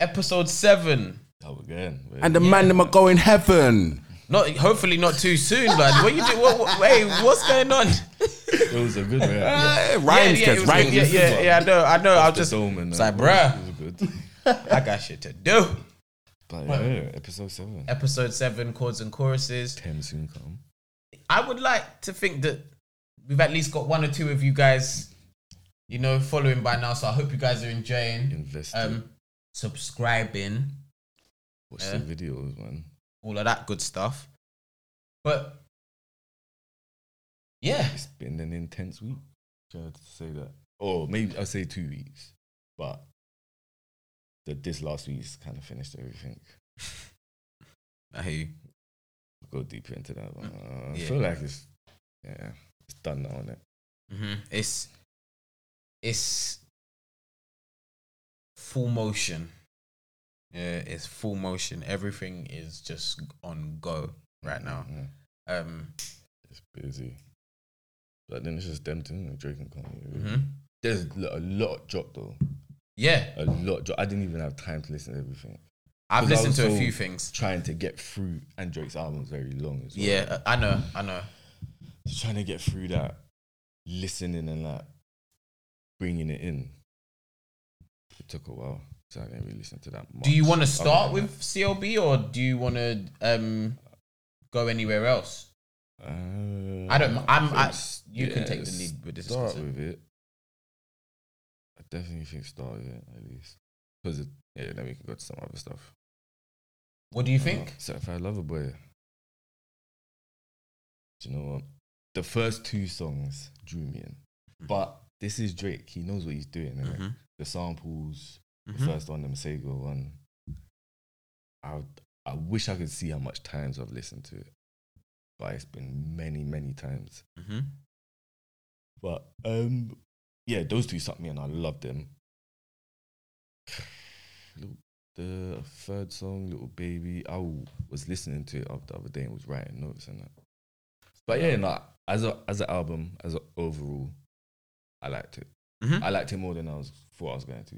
episode seven. Oh, again. And the man them are going heaven. Not hopefully not too soon, but what you do? What, what, wait, what's going on? it was a good man. Uh, rhymes, yeah, gets it was- rhymes. yeah, yeah, yeah, I know, I know. I was just, dome and it's like, bruh. Good. I got shit to do. But yeah, episode seven. Episode seven, chords and choruses. Ten soon come. I would like to think that we've at least got one or two of you guys, you know, following by now. So I hope you guys are enjoying, Invest. um, subscribing, Watch yeah. the videos, man. all of that good stuff. But yeah, It's been an intense week. To say that. Or maybe I'll say two weeks. But the, this last week's kind of finished everything. I hear you. Go deeper into that. But, uh, I Yeah. feel like it's yeah, it's done now, is it? hmm It's it's full motion. Yeah, it's full motion. Everything is just on go right now. Yeah, Um, it's busy. But then it's just them two, Drake and Kanye. really. mhm. There's a lot drop though. yeah, A lot drop. I didn't even have time to listen to everything. I've listened to a few things. Trying to get through, and Drake's album's very long as well. Yeah, I know, I know. Just trying to get through that, listening and that, bringing it in. It took a while, so I didn't really listen to that. Much. Do you want to start with CLB or do you want to um go anywhere else? uh, I don't- I'm- think I- you can take the lead with this Start with it. I definitely think start with it at least because it. yeah, then we can go to some other stuff. What do you think? Uh, Certified Lover Boy. Do you know what? The first two songs drew me in, but this is Drake. He knows what he's doing. innit? The samples, the mhm. first one, the Masego one. I I wish I could see how much times I've listened to it, but it's been many, many times. Mhm. But um, yeah, those two sucked me, and I loved them. Little- The third song, "Little Baby," I was listening to it the other day and was writing notes and that. But yeah, no, as a as an album, as an overall, I liked it. Mhm. I liked it more than I was thought I was going to.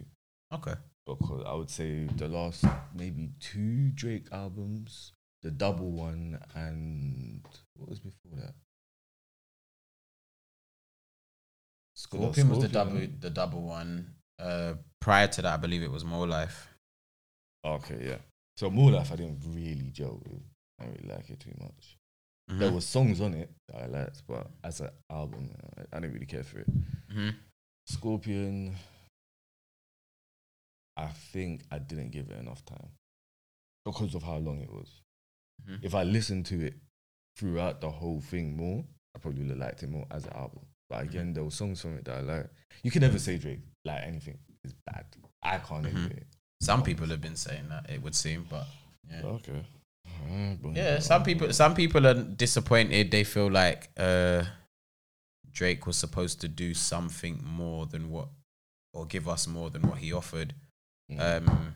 Okay. Because I would say the last maybe two Drake albums, the double one, and what was before that? Scorpion was the double the double one. Uh, prior to that, I believe it was More Life. Okay, yeah. So More Life, I didn't really gel with. I didn't really like it too much. Mhm. There were songs on it that I liked, but as an album, I, I didn't really care for it. Mhm. Scorpion, I think I didn't give it enough time because of how long it was. Mhm. If I listened to it throughout the whole thing more, I probably would have liked it more as an album. But again, there were songs from it that I like. You can never say Drake like anything is bad. I can't Mhm. anyway. Some people have been saying that it would seem, but yeah. Okay. Yeah, some people some people are disappointed. They feel like uh, Drake was supposed to do something more than what, or give us more than what he offered. Um,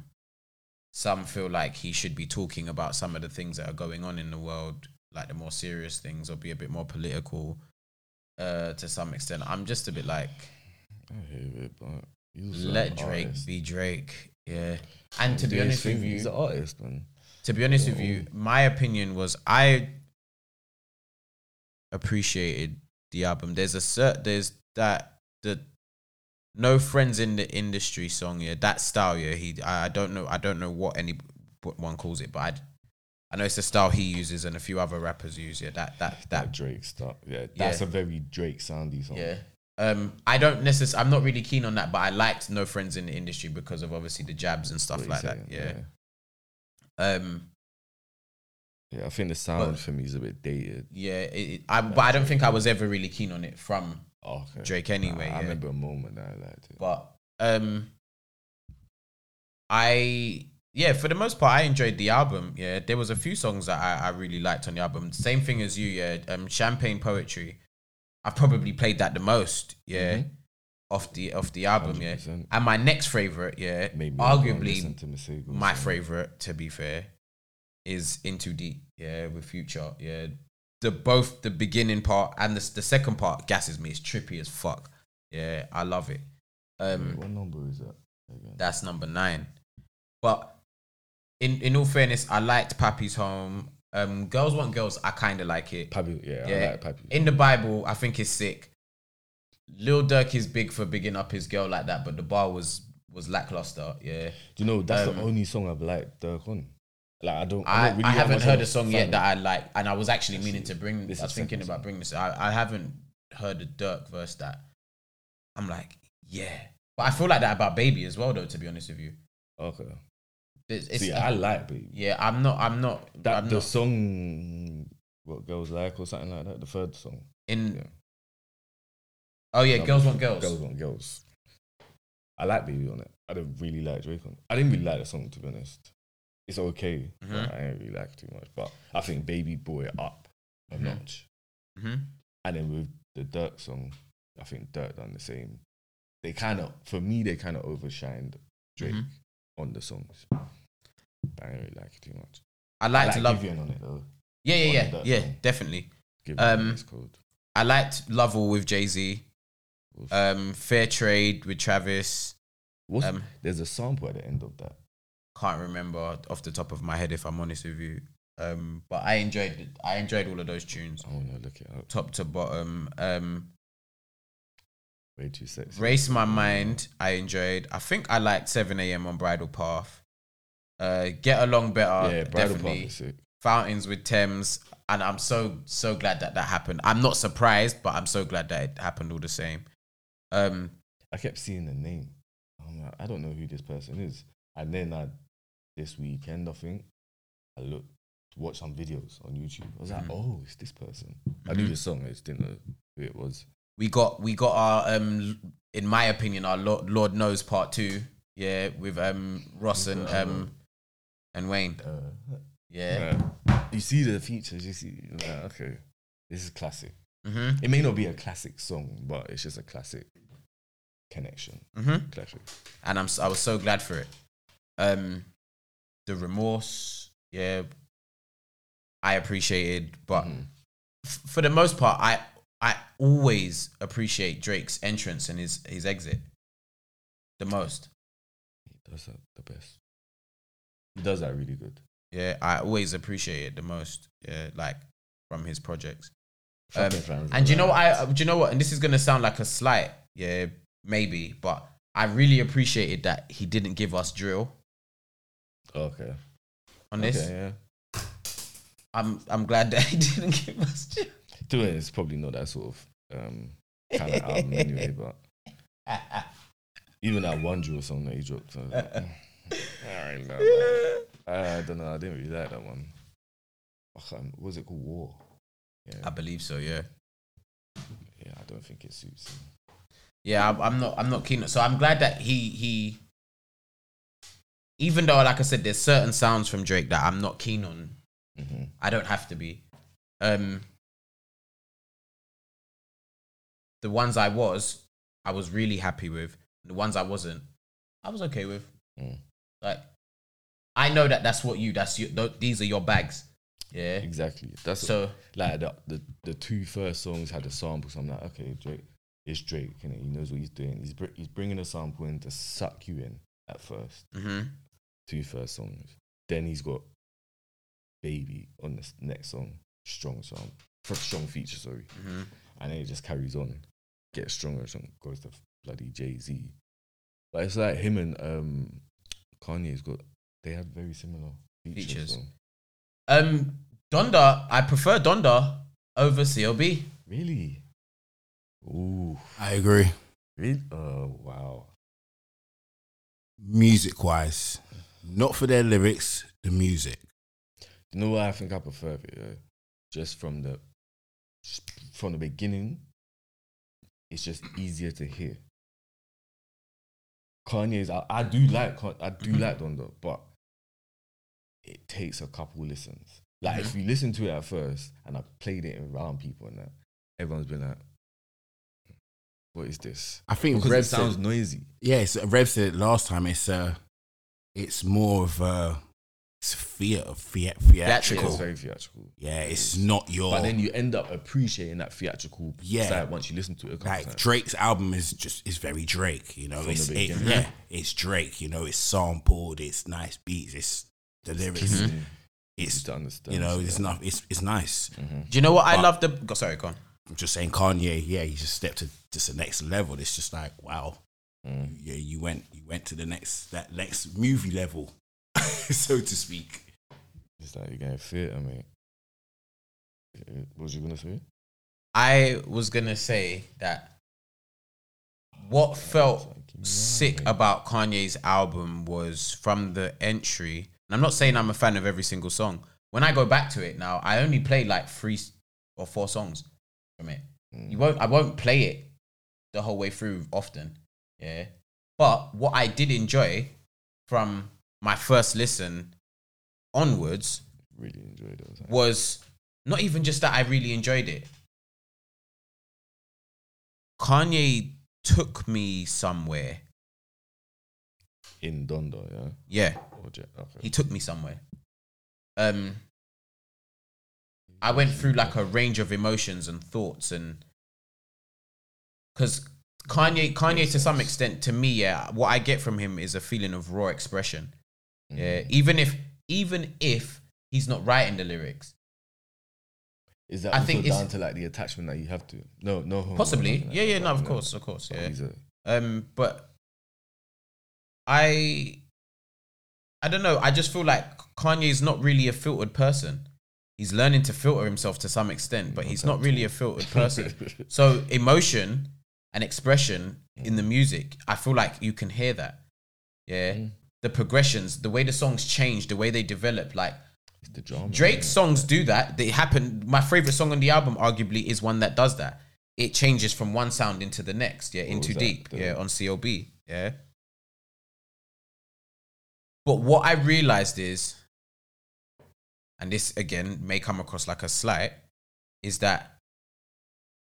some feel like he should be talking about some of the things that are going on in the world, like the more serious things, or be a bit more political. Uh, to some extent, I'm just a bit like, I it, but let Drake artist. be Drake. Yeah, and to be honest with you, he's an artist, man. to be honest with you, my opinion was I appreciated the album. There's a cert, there's that the no friends in the industry song. Yeah, that style. Yeah, he. I, I don't know. I don't know what any what one calls it, but I. I know it's the style he uses and a few other rappers use. Yeah, that that That that. Drake stuff. Yeah, that's Yeah. a very Drake soundy song. Yeah. Um, I don't necessarily. I'm not really keen on that, but I liked No Friends in the Industry because of obviously the jabs and stuff like you're that. saying, Yeah. Um. Yeah. I think the sound But- for me is a bit dated. Yeah, it, it- I, but I don't think I was ever really keen on it from okay. Drake anyway. I, I remember a moment that I liked it. But um, I yeah, for the most part, I enjoyed the album. Yeah, there was a few songs that I, I really liked on the album. Same thing as you. Yeah, um, Champagne Poetry. I've probably played that the most. Yeah, Mhm. off the off the album. Yeah, 100%. and my next favorite. Yeah, Made arguably my favorite. To be fair, is N 2 Deep. Yeah, with Future. Yeah, the both the beginning part and the the second part gasses me. It's trippy as fuck. Yeah, I love it. Um, Wait, what number is that? Again? that's number nine. But in in all fairness, I liked Papi's Home. Um, Girls Want Girls, I kind of like it. Pappy, yeah, Yeah. I like Pappy. In the Bible, I think it's sick. Lil Durk is big for bigging up his girl like that, but the bar was was lackluster. Yeah, Do you know that's Um, the only song I've liked Durk on? Like I don't. I'm I, not really I haven't heard a song yet that I like, and I was actually I meaning see. to bring. This I was thinking about bringing this. I, I haven't heard the Durk verse that. I'm like, yeah, but I feel like that about Baby as well, though. To be honest with you, Okay. it's, it's See, I like baby. yeah. I'm not. I'm not. That I'm the not song, what girls like or something like that. The third song. in. yeah. Oh yeah, No, girls want girls. Girls want girls. I like baby on it. I don't really like Drake on it. I didn't really like the song to be honest. It's okay, Mhm. but I didn't really like too much. But I think Baby brought it up a Mhm. notch. hmm And then with the Durk song, I think Durk done the same. They kind of, for me, they kind of overshined Drake Mhm. on the songs. But I didn't really like it too much. I I liked like Love. Vivian on it though. Yeah, on yeah, yeah, yeah. song. Definitely. Um. I liked Love All with Jay Z. Um, Fair Trade with Travis. What's, um, there's a sample at the end of that. Can't remember off the top of my head if I'm honest with you. Um, but I enjoyed. I enjoyed all of those tunes, I want to look it up. top to bottom. Um, Way too sexy. Race My Mind. I enjoyed. I think I liked 7 a.m. on Bridle Path. Uh, Get Along Better. yeah, Bridle definitely. Sick. Fountains with Tems, and I'm so so glad that that happened. I'm not surprised, but I'm so glad that it happened all the same. Um, I kept seeing the name. Like, I don't know who this person is. And then I, this weekend, I think, I looked, watched some videos on YouTube. I was like, Mhm. oh, it's this person. I knew Mhm. the song, I just didn't know who it was. we got we got our um, in my opinion, our Lord, Lord knows part two. Yeah, with um Ross and um and Wayne. Uh, Yeah. yeah. You see the features, you see, you're okay, this is classic. Mhm. It may not be a classic song, but it's just a classic connection. Mhm. Classic. And I'm I was so glad for it. Um, the remorse. Yeah. I appreciated, but Mhm. f- for the most part, I I always appreciate Drake's entrance and his his exit the most. He does that the best. He does that really good. Yeah, I always appreciate it the most. Yeah, like from his projects. Um, And do you know what I? Do you know what? And this is gonna sound like a slight, yeah, maybe, but I really appreciated that he didn't give us drill Okay. on this. Okay, yeah. I'm I'm glad that he didn't give us drill. To it, it's probably not that sort of um, kind of album anyway, but even that one drill song that he dropped, I was like, mm, I don't know. man. I don't know. I didn't really like that one. I can't, what was it called? War. Yeah, I believe so. Yeah, yeah. I don't think it suits him. yeah. I'm, I'm not. I'm not keen. On. So I'm glad that he he. Even though, like I said, there's certain sounds from Drake that I'm not keen on. hmm I don't have to be. Um, the ones I was, I was really happy with. The ones I wasn't, I was okay with. Mm. Like, I know that that's what you. That's your. th- These are your bags. Yeah. Exactly. That's So like the, the the two first songs had a sample. So I'm like, okay, Drake, it's Drake, and he knows what he's doing. He's br- he's bringing a sample in to suck you in at first. mhm. Two first songs. Then he's got Baby on the next song, strong song, for strong feature, sorry, Mhm. and then it just carries on, gets stronger. Song goes to bloody Jay Z. But it's like him and um Kanye's got they have very similar features. Features. so- Um, Donda. I prefer Donda over CLB. Really? Ooh. I agree. Really? Oh wow. Music wise, not for their lyrics, the music. You know what I think I prefer it, yeah? Just from the from the beginning, it's just easier to hear. Kanye's I, I do like I do like Donda, but it takes a couple listens. Like if you listen to it at first and I played it around people and that, everyone's been like, "What is this?" I think Because Rev it sounds said, noisy. yes, Rev said it last time. It's uh, it's more of a it's fiat, fiat, Yeah, theatrical. it's very theatrical. Yeah, it's not your But then you end up appreciating that theatrical Yeah. side once you listen to it. A like times. Drake's album is just is very Drake. You know, From it's the it, yeah, it's Drake. You know, it's sampled, it's nice beats, it's the lyrics. Easy mm-hmm. It's to understand. you know, it's not it's it's nice. Mm-hmm. Do you know what I love? The go, sorry, go on. I'm just saying, Kanye, yeah, he just stepped to just the next level. It's just like wow, Mm. yeah, you went you went to the next that next movie level, so to speak. It's like you're getting fit. I mean, what was you gonna say? I was gonna say that what felt sick about Kanye's album was from the entry. And I'm not saying I'm a fan of every single song. When I go back to it now, I only play like three or four songs from it. You won't. I won't play it the whole way through often. Yeah. But what I did enjoy from my first listen onwards Really enjoyed it. Was not even just that I really enjoyed it. Kanye took me somewhere. in Donda, yeah. Yeah, okay. he took me somewhere. Um, I went through like a range of emotions and thoughts, and because Kanye, Kanye to some extent, to me, yeah, what I get from him is a feeling of raw expression. Yeah, even if even if he's not writing the lyrics, Is that I think it's- down to like the attachment that you have to? No, no. possibly, like yeah, yeah, no, of course, of course, yeah. a- Um, but I, I don't know. I just feel like Kanye is not really a filtered person. He's learning to filter himself to some extent, but he's not really a filtered person. so emotion and expression in the music, I feel like you can hear that. Yeah, Mm. the progressions, the way the songs change, the way they develop, like. It's the drama. Drake's innit? songs do that. They happen. My favorite song on the album, arguably, is one that does that. It changes from one sound into the next. Yeah, into deep. The- Yeah, on COB. Yeah. But what I realized is, and this again may come across like a slight, is that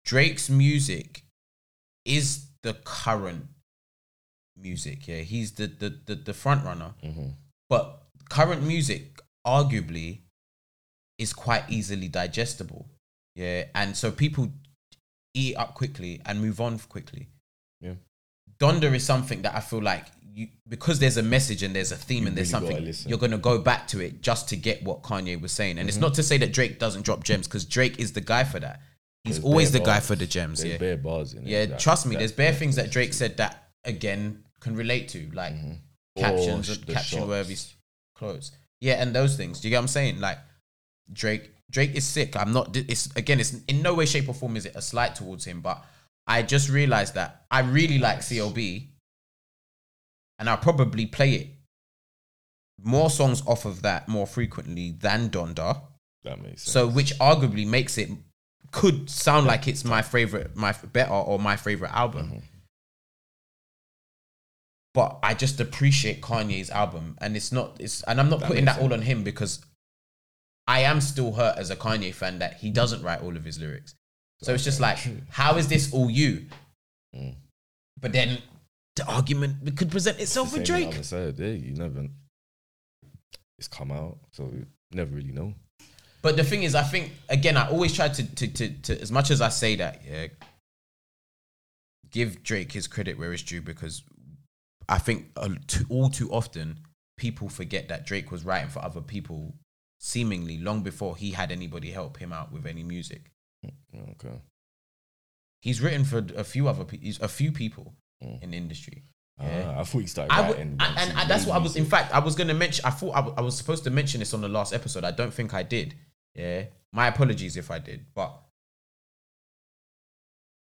Drake's music is the current music. Yeah, he's the the the, the front runner. Mhm. But current music, arguably, is quite easily digestible. Yeah. And so people eat up quickly and move on quickly. Yeah. Donda is something that I feel like you because there's a message and there's a theme You and there's really something you're gonna go back to it just to get what Kanye was saying. And it's not to say that Drake doesn't drop gems because Drake is the guy for that. He's There's always the bare guy for the gems. There's yeah. bare bars in it. Yeah, trust me, there's bare things that Drake said that again can relate to, like Mhm. captions, Or caption shots. worthy clothes. Yeah, and those things. Do you get what I'm saying? Like Drake, Drake is sick. I'm not. It's again. It's in no way, shape, or form is it a slight towards him. But I just realized that I really like CLB, and I'll probably play it more songs off of that more frequently than Donda. That makes sense. So, which arguably makes it could sound like it's my favorite, my better or my favorite album. Mhm. But I just appreciate Kanye's album, and it's not. It's and I'm not That putting that all on him because I am still hurt as a Kanye fan that he doesn't write all of his lyrics. So it's just like, how is this all you? Mm. But then the argument could present itself The with Drake. the other side, yeah, you never. It's come out, so you never really know. But the thing is, I think again, I always try to, to to to as much as I say that, yeah, give Drake his credit where it's due because I think uh, too, all too often people forget that Drake was writing for other people, seemingly long before he had anybody help him out with any music. Okay. He's written for a few other pe- a few people Mm. in the industry. Ah, Yeah. I thought you started I would, writing. and, and, that's what I was. In fact, I was going to mention. I thought I, w- I was supposed to mention this on the last episode. I don't think I did. Yeah, my apologies if I did, but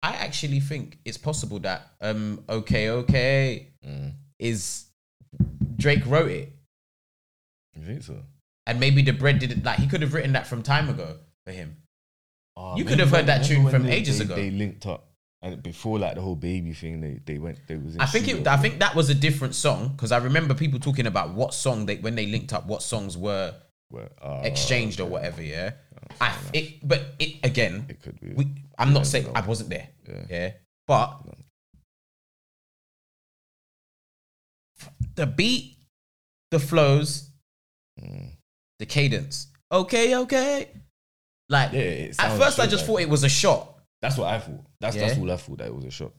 I actually think it's possible that um, okay, okay, Mm. is Drake wrote it, You think so? and maybe the bread didn't like he could have written that from time ago for him. Ah, You could have heard that tune from they- ages they- ago. They linked up, and before like the whole baby thing, they they went. They was. I think it. I think that was a different song because I remember people talking about what song they when they linked up, what songs were Ah, exchanged or whatever. Yeah, I enough. it, but it again. It could be. We, I'm You not saying know. I wasn't there. yeah. Yeah, but No. the beat, the flows, The cadence. Okay, okay. Like Yeah, at first I just like thought it was a shot. That's what I thought. That's that's all I thought that it was a shot.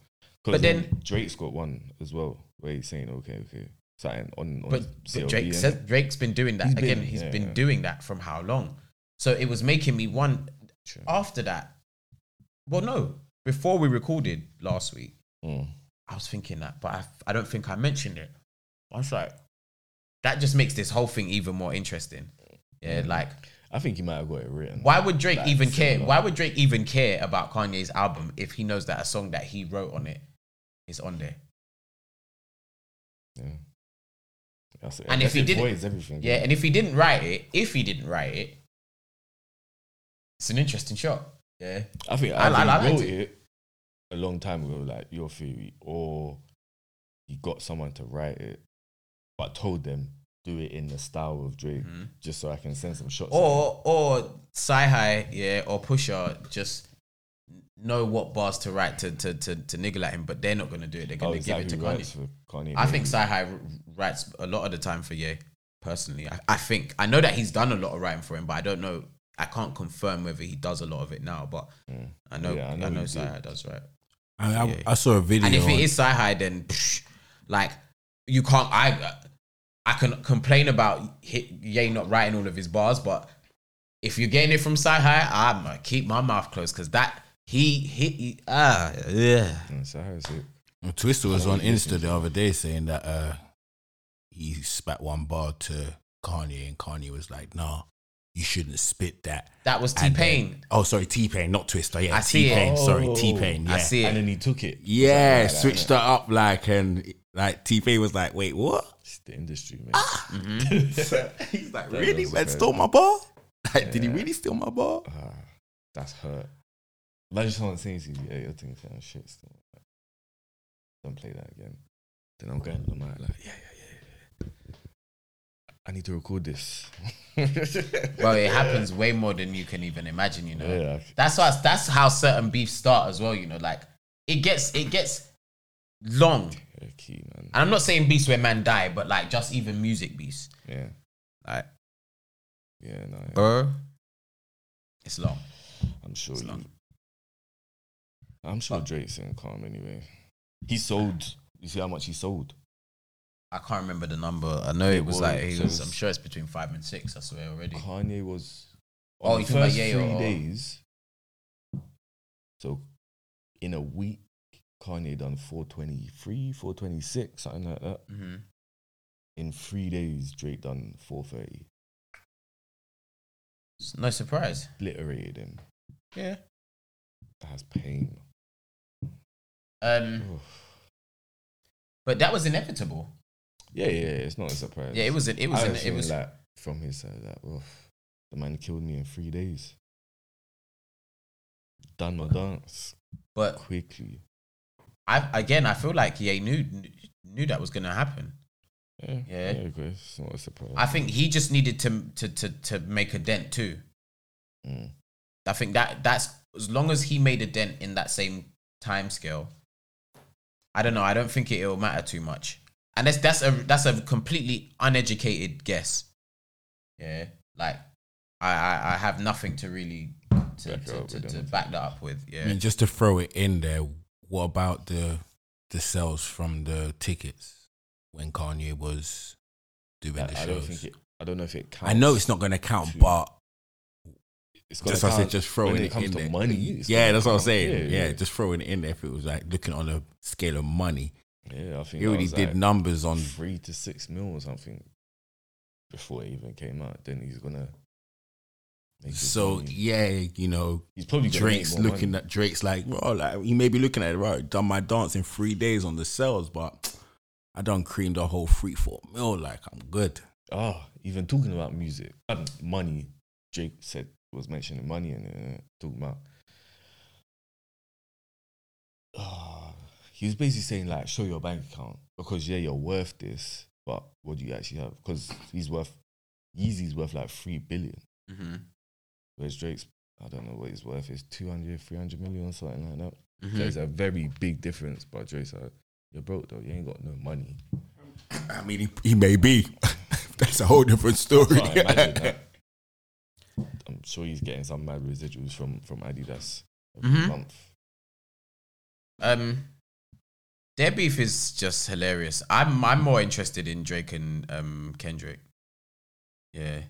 But then Drake's got one as well, where he's saying, "Okay, okay," something on. on But, but Drake Drake's been doing that He's again. been- he's yeah, been yeah. doing that from how long? So it was making me one True. after that. Well, no, before we recorded last week, Mm. I was thinking that, but I, I don't think I mentioned it. I was like, that just makes this whole thing even more interesting. Yeah, like I think he might have got it written. why would Drake Like, even care? Why would Drake even care about Kanye's album if he knows that a song that he wrote on it is on there? Yeah. That's it. And if he didn't- everything. Yeah, and if he didn't write it, if he didn't write it, it's an interesting shot. Yeah, I think I- I, I- think I liked wrote it a long time ago, like your theory, or he got someone to write it, but told them do it in the style of Drake, Mhm. just so I can send some shots. or or CyHi, yeah, or Pusha just know what bars to write to to to, to niggle at him, but they're not gonna do it. They're gonna Oh, give it to who Kanye. Kanye? I think Baby? CyHi r- writes a lot of the time for Ye. Personally, I, I think I know that he's done a lot of writing for him, but I don't know. I can't confirm whether he does a lot of it now, but Mm. I know Yeah, I I know know, he CyHi does right. I, I, Yeah. I saw a video. And if it is CyHi, then psh, like you can't. I I can complain about Hi- Ye not writing all of his bars, but if you're getting it from CyHi, I'm gonna keep my mouth closed because that he hit he, ah yeah. So how is it? Well, Twister was on Insta the other day saying that uh, he spat one bar to Kanye, and Kanye was like, "Nah, you shouldn't spit that." That was T And then- Pain. Oh, sorry, T Pain, not Twister. Yeah, I see T it. Pain. Sorry, Oh, T Pain. Yeah, I see it. And then he took it. yeah, Something like that, switched innit? it up like, and like T Pain was like, "Wait, what?" It's the industry, man. Ah. He's like, That "Really? was Man, fair. stole my bar? Like, did he really steal my bar?" Ah, that's hurt. Imagine someone saying to you, yeah, your thing's sound shit still. Don't play that again. Then I'm going to the mic like, yeah, yeah, yeah, yeah. I need to record this. Well, it happens way more than you can even imagine. You know. Yeah. That's why. That's how certain beefs start as well. You know, like it gets it gets long. yeah, key, man. And I'm not saying beefs where man die, but like just even music beefs. Yeah. Like, Yeah, no. yeah. bro, it's long. I'm sure It's you. long. I'm sure Drake's in calm anyway. He sold. You see how much he sold? I can't remember the number. I know it, was like he was. I'm sure it's between five and six. I swear already. Kanye was. Oh, On you the about first Ye three or- days. So, in a week, Kanye done 423, 426, something like that. hmm In three days, Drake done 430. It's no surprise. Obliterated him. Yeah. That has pain. Um, but that was inevitable. Yeah, yeah, it's not a surprise. Yeah, it was. It was. I An, it was. like from his side that oof, the man killed me in three days. Done my dance But quickly. I again, I feel like Ye knew knew that was gonna happen. Yeah, Yeah. yeah, it's not a surprise. I think he just needed to to to to make a dent too. Mm. I think that that's as long as he made a dent in that same time scale. I don't know. I don't think it will matter too much. And that's that's a that's a completely uneducated guess. Yeah, like I I, I have nothing to really to Back it to, to, to back that up with. I Yeah, mean, just to throw it in there, what about the the sales from the tickets when Kanye was doing I, the I shows? don't think it. I don't know if it counts. I know it's not going to count, but It's just I said, just throwing it, it comes in to there. money. yeah, that's what I'm saying. Yeah, Yeah, yeah. just throwing it in there. If it was like looking on a scale of money, Yeah, I think he already did like numbers on. three to six mil or something before it even came out. Then he's gonna. Make So money. yeah, you know, he's probably Drake's looking money. at Drake's like, bro, like he may be looking at it right. Done my dance in three days on the sales, but I done creamed the whole three four mil. Like I'm good. Ah, even talking about music, money. Drake said was mentioning money and uh, talking about. Ah, he was basically saying like, show your bank account because yeah, you're worth this, but what do you actually have? Because he's worth, Yeezy's worth like three billion, mm-hmm. whereas Drake's, I don't know what he's worth, is 200, 300 million or something like that. Mm-hmm. There's a very big difference. But Drake's like, you're broke though, you ain't got no money. I mean, he, he may be That's a whole different story. Can't imagine that. I'm sure he's getting some mad residuals from from Adidas every Mhm. month. Um, their beef is just hilarious. I'm I'm more interested in Drake and um Kendrick. Yeah.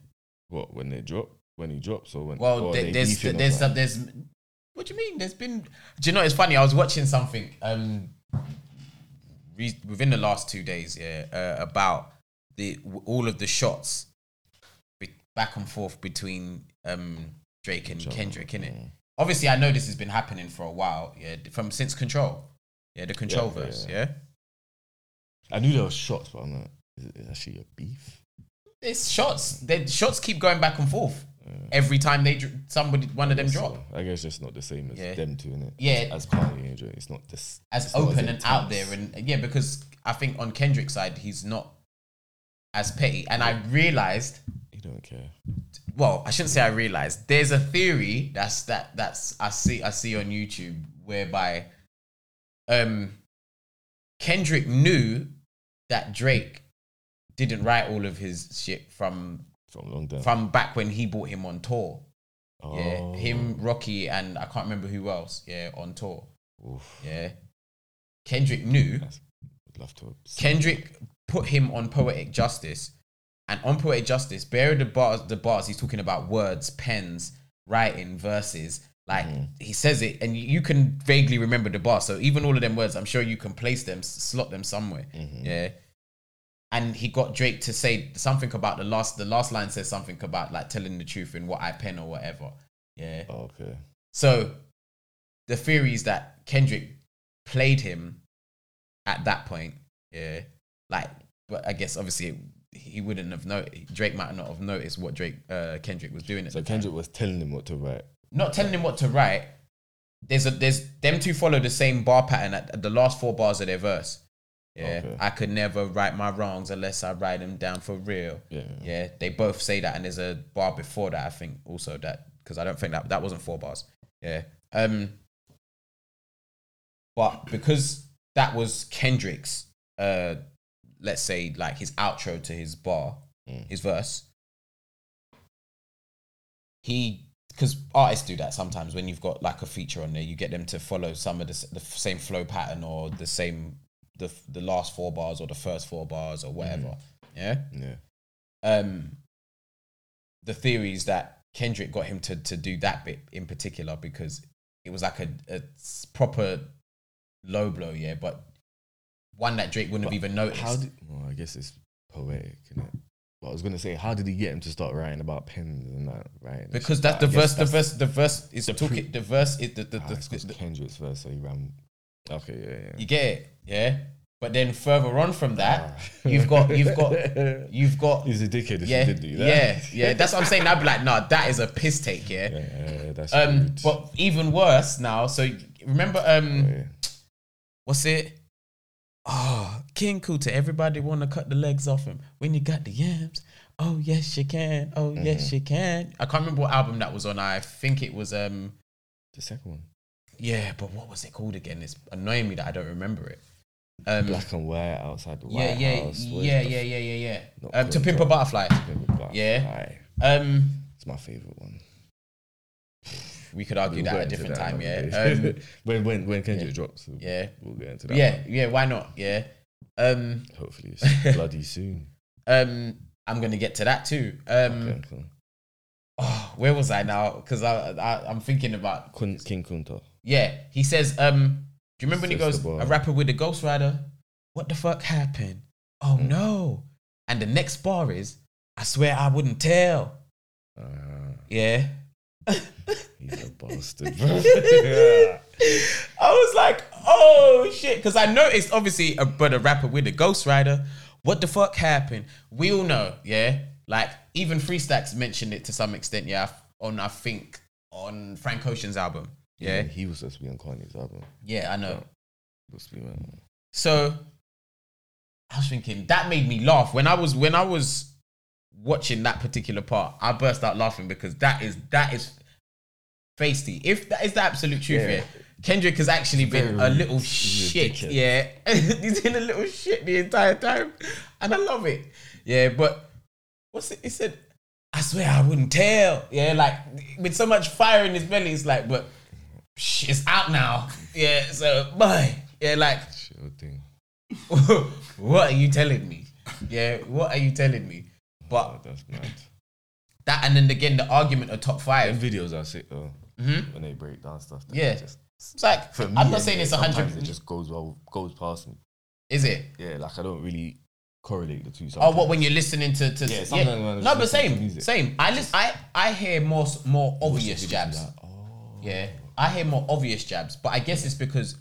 What when they drop? When he drops or when? Well, or there- they there's beefing or there's some, something? there's. What do you mean? There's been. Do you know? It's funny. I was watching something um re- within the last two days. Yeah, uh, about the all of the shots back and forth between um Drake and Kendrick. In it. Mm. Obviously, I know this has been happening for a while. Yeah, from since Control. Yeah, the Control Yeah, yeah, verse. yeah. yeah. I knew there was shots, but I'm not. Is it actually a beef? It's shots. The shots keep going back and forth every time they somebody one of them So, drop. I guess it's not the same as Yeah. them two, innit? Yeah. As, as Kanye and Drake, it's not this As it's open and out there, and yeah, because I think on Kendrick's side he's not as petty. And I realized, don't care. well, I shouldn't say I realized. There's a theory that's that that's I see I see on YouTube whereby um Kendrick knew that Drake didn't write all of his shit from From long down. from back when he brought him on tour. oh. Yeah, him, Rocky, and I can't remember who else. Yeah, on tour. Oof. Yeah, Kendrick knew. That's, I'd love to. Kendrick put him on Poetic Justice, and on Poetic Justice, bear the bars. The bars he's talking about words, pens, writing, verses. Like mm. he says it, and you, can vaguely remember the bar. So even all of them words, I'm sure you can place them, slot them somewhere. Mm-hmm. Yeah. And he got Drake to say something about the last. The last line says something about like telling the truth in what I pen or whatever. Yeah. Okay. So the theory is that Kendrick played him at that point. Yeah. Like, but I guess obviously he wouldn't have noticed. Drake might not have noticed what Drake uh, Kendrick was doing. At So the time. Kendrick was telling him what to write. not telling him what to write. There's a there's them two follow the same bar pattern at, at the last four bars of their verse. Yeah, Okay. I could never right my wrongs unless I write them down for real. Yeah. Yeah, they both say that, and there's a bar before that. I think also that because I don't think that that wasn't four bars. Yeah. Um. But because that was Kendrick's, uh, let's say like his outro to his bar, Mm. his verse. He because artists do that sometimes when you've got like a feature on there, you get them to follow some of the, the same flow pattern or the same the the last four bars or the first four bars or whatever. Yeah Yeah. um, the theory is that Kendrick got him to to do that bit in particular because it was like a, a proper low blow, yeah, but one that Drake wouldn't have even noticed. How did? Well, I guess it's poetic, isn't it? But I was gonna say, how did he get him to start writing about pens and that? Right? because that's the verse. The verse. The verse is the pre- the verse is the the, Ah, the, the- Kendrick's verse, so he ran. Okay, yeah, yeah. you get it, yeah. But then further on from that, Ah. you've got you've got you've got He's a dickhead if yeah he did do that. yeah yeah. That's what I'm saying. I'd be like, nah, that is a piss take, yeah. yeah, yeah, that's Um, rude. but even worse now. So remember, um. Yeah. what's it? Oh, King Kunta. Everybody want to cut the legs off him when you got the yams. Oh yes, you can. Oh yes, you can. I can't remember what album that was on. I think it was um the second one, yeah, but what was it called again? It's annoying me that I don't remember it. Um, black and white outside the yeah, White yeah, House. is yeah, yeah, yeah, yeah, yeah. Um, to Pimp a. Butterfly. Pimp a Butterfly. Yeah. Um, it's my favorite one. We could argue We'll that at a different time. Yeah. Um, when when when Kendrick drops, we'll- yeah. we'll get into that. yeah, one. yeah. Why not? Yeah. Um, Hopefully, it's bloody soon. um, I'm gonna get to that too. Um, Okay, cool. oh, where was I now? Because I, I I'm thinking about Kun, King Kunta. yeah. He says, um, do you remember when he goes a rapper with a Ghost Rider? What the fuck happened? Oh Mm. no! And the next bar is, I swear I wouldn't tell. Uh, Yeah. He's a bastard, bro. I was like, oh shit, because I noticed obviously, a, but a rapper with a Ghost Rider. What the fuck happened? We all know, yeah. Like even Free Stacks mentioned it to some extent, yeah. On I think on Frank Ocean's album, yeah. he was supposed to be on Kanye's album. Yeah, I know. To be. So I was thinking that made me laugh when I was when I was watching that particular part. I burst out laughing because that is that is feisty. If that is the absolute truth, yeah. Yeah. Kendrick has actually been Very a little shit. Yeah, he's been a little shit the entire time, and I love it. Yeah, but what's it? He said, "I swear I wouldn't tell." Yeah, like with so much fire in his belly, it's like, but shh, it's out now. Yeah, so boy, yeah, like Sure thing. what are you telling me? Yeah, what are you telling me? But Oh, that's mad. that and then again the argument of top five. videos are sick though. Mhm. When they break down stuff. Yeah. Just, It's like for me, I'm not saying it's a hundred. It just goes well, goes past me. Is it? Yeah, like I don't really correlate the two. Oh, what when you're listening to to Yeah, yeah, sometimes no, but same, same. I listen, I I hear more more obvious jabs. like, oh. Yeah, I hear more obvious jabs, but I guess it's because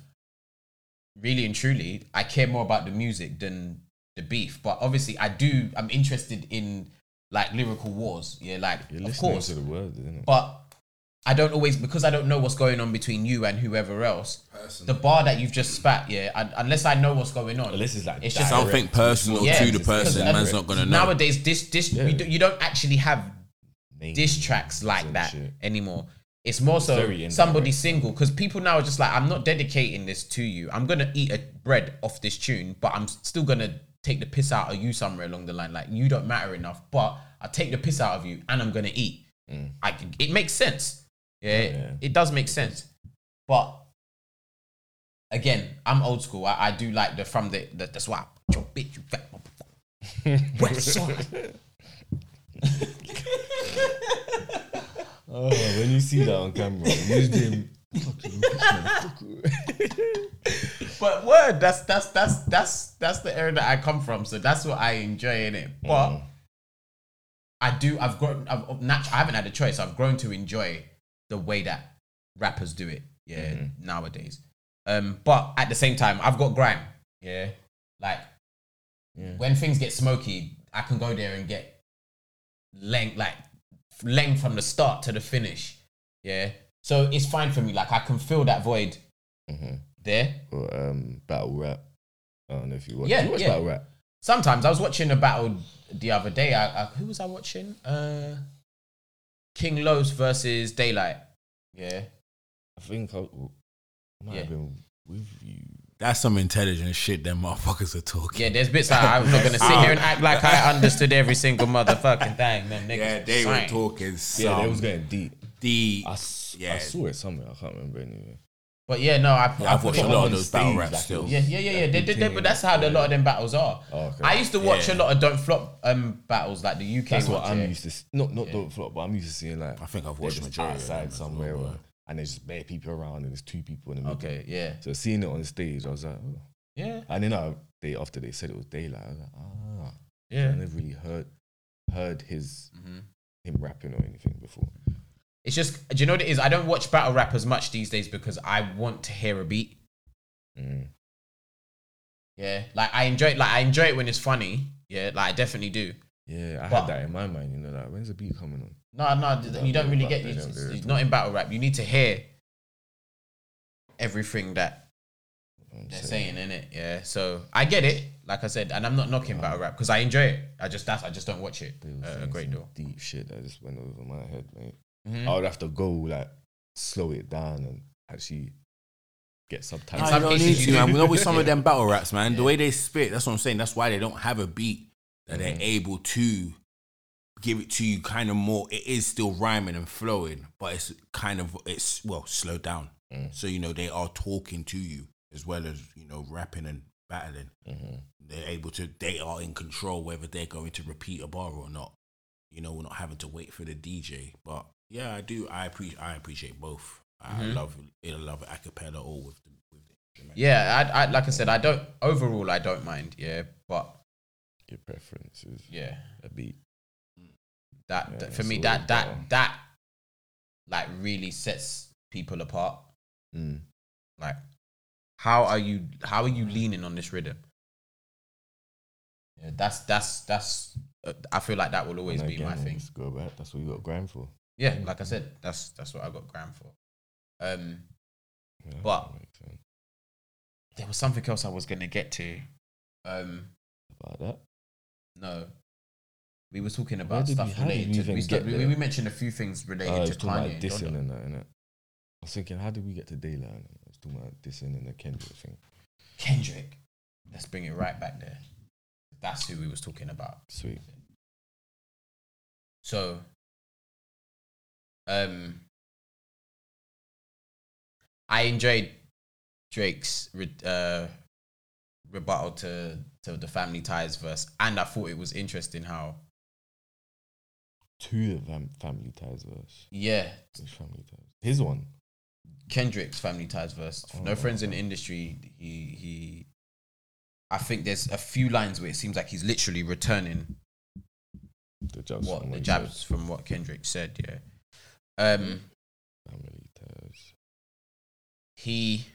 really and truly, I care more about the music than the beef. But obviously, I do. I'm interested in like lyrical wars. Yeah, like You're of course, to the words, isn't it? but I don't always because I don't know what's going on between you and whoever else. The bar that you've just spat, yeah, un- unless I know what's going on, Unless it's like It's just direct Something personal Yeah, to the person, man's not gonna know. nowadays this this Yeah. we do, you don't actually have names diss tracks like and that shit. anymore. It's more so somebody single because people now are just like, I'm not dedicating this to you. I'm gonna eat a bread off this tune, but I'm still gonna take the piss out of you somewhere along the line. Like you don't matter enough, but I take the piss out of you and I'm gonna eat. Mm. I can, it makes sense. Yeah, yeah. it does make sense. But again, I'm old school. I, I do like the from the the, swap. Your bitch, you fat side. Oh, when you see that on camera, use them. But word, that's that's that's that's that's the area that I come from. So that's what I enjoy in it. But I do. I've grown. I've natu- I haven't had a choice. I've grown to enjoy the way that rappers do it. Yeah, nowadays. Um, but at the same time, I've got grime. Yeah, like when things get smoky, I can go there and get length, like length from the start to the finish. Yeah, so it's fine for me. Like I can fill that void there. or um, battle rap. I don't know if you watch. Yeah, you watch yeah. battle rap. Sometimes I was watching a battle the other day. I, I, who was I watching? Uh, King Los versus Daylyt. Yeah. I think I, I might Yeah. have been with you. That's some intelligent shit them motherfuckers are talking. Yeah, there's bits that I'm not gonna sit here and act like I understood every single motherfucking thing. Them niggas. Yeah, they were talking some Yeah, they was getting deep. The I, s- I Yeah. saw it somewhere. I can't remember anyway. But yeah, no, I, Yeah, I I've put watched it a on- lot of on those stage, battle raps like, still. Yeah, yeah, yeah, yeah. They, they, they, but that's how a lot of them battles are. Oh, okay. I used to watch Yeah. a lot of don't flop um battles like the UK That's ones. what I'm yeah. used to. s- Not not don't flop, but I'm used to seeing like I think I've they're watched just majority of them outside as well, somewhere, but- or, and there's just bare people around, and there's two people in the middle. Okay, yeah, So seeing it on stage, I was like, oh. yeah, and then I, they after they said it was Daylyt, I was like, ah, yeah. I never really heard heard his Mhm. him rapping or anything before. It's just, do you know what it is? I don't watch battle rap as much these days because I want to hear a beat. Mm. Yeah, like I enjoy it. Like I enjoy it when it's funny. Yeah, like I definitely do. Yeah, I But- had that in my mind. You know, like when's the beat coming on? No, no, don't you don't really get it's, it's not in battle rap. You need to hear everything that I'm they're saying. saying in it. Yeah, so I get it. Like I said, and I'm not knocking battle rap because I enjoy it. I just that's I just don't watch it. Uh, a great deal. Deep shit that just went over my head, mate. Mhm. I would have to go like slow it down and actually get subtitles. No, some don't cases need you to, do. man. We know with some of them battle raps, man. The way they spit, that's what I'm saying. That's why they don't have a beat that they're Mhm. able to give it to you kind of more. It is still rhyming and flowing, but it's kind of it's well slowed down. Mm. So you know they are talking to you as well as you know rapping and battling. Mhm. They're able to. They are in control whether they're going to repeat a bar or not. You know, we're not having to wait for the DJ. But yeah, I do. I appreciate. I appreciate both. I Mhm. love. It I love a cappella or with the with the instrument. Yeah, I, I like I said, I don't overall I don't mind. Yeah, but Your preferences, yeah, a beat. that, Yeah, that- for me that that better. that like really sets people apart. Mm. Like, how are you? How are you leaning on this rhythm? Yeah, that's that's that's. Uh, I feel like that will always And be again, my thing. just Go back. That's what you got grind for. Yeah, like I said, that's that's what I got gram for. Um, Yeah, But- that makes sense. there was something else I was gonna get to. Um, about that. no, we were talking about did we- stuff related to. We, st- we, we mentioned a few things Uh, related was to Kanye. dissing and that, innit? I was thinking, how did we get to Daylyt? I was talking about dissing and the Kendrick thing. Kendrick. Let's bring it right back there. That's who we was talking about. Sweet. So, um, I enjoyed Drake's uh, rebuttal to to the Family Ties verse, and I thought it was interesting how, To the fam- family ties verse. yeah, Which family ties? His one. Kendrick's Family Ties verse. Oh, no friends in the industry. He he. I think there's a few lines where it seems like he's literally returning The jabs. what the he jabs from what Kendrick said. Yeah. Um. said. Family ties. he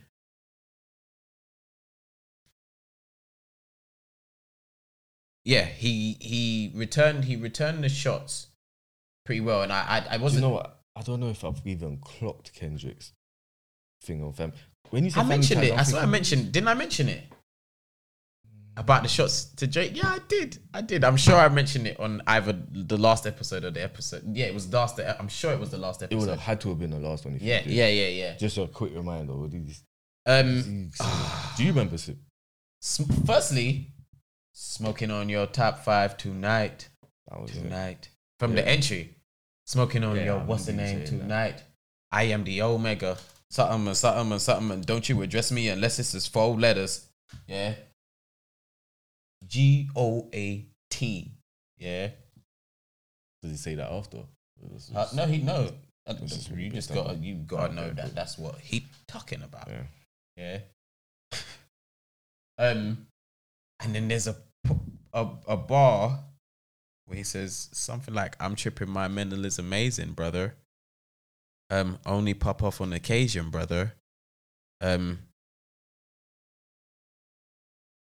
yeah he he returned he returned the shots pretty well and i i, I Do you wasn't know what? I don't know if I've even clocked Kendrick's thing on fam. When you said i family mentioned ties, it I'm i swear i mentioned didn't i mention it about the shots to Drake. Yeah, I did. I did. I'm sure I mentioned it on either the last episode or the episode. Yeah, it was the last. I'm sure it was the last episode. It would have had to have been the last one. If Yeah, yeah, yeah, yeah. Just a quick reminder. What did Um, do you remember? Sip? firstly, smoking on your top five tonight. That was it. tonight from the entry. Smoking on Yeah, your what's the name saying that. tonight? I am the Omega. Something and something and something and don't you address me unless it's just four letters. Yeah. G O A T. Yeah. Does he say that after? Uh, no, he no. Uh, You just got you got to Okay, know that that's what he talking about. Yeah. Yeah. um, and then there's a a a bar where he says something like, "I'm tripping. My mental is amazing, brother. Um, only pop off on occasion, brother. Um,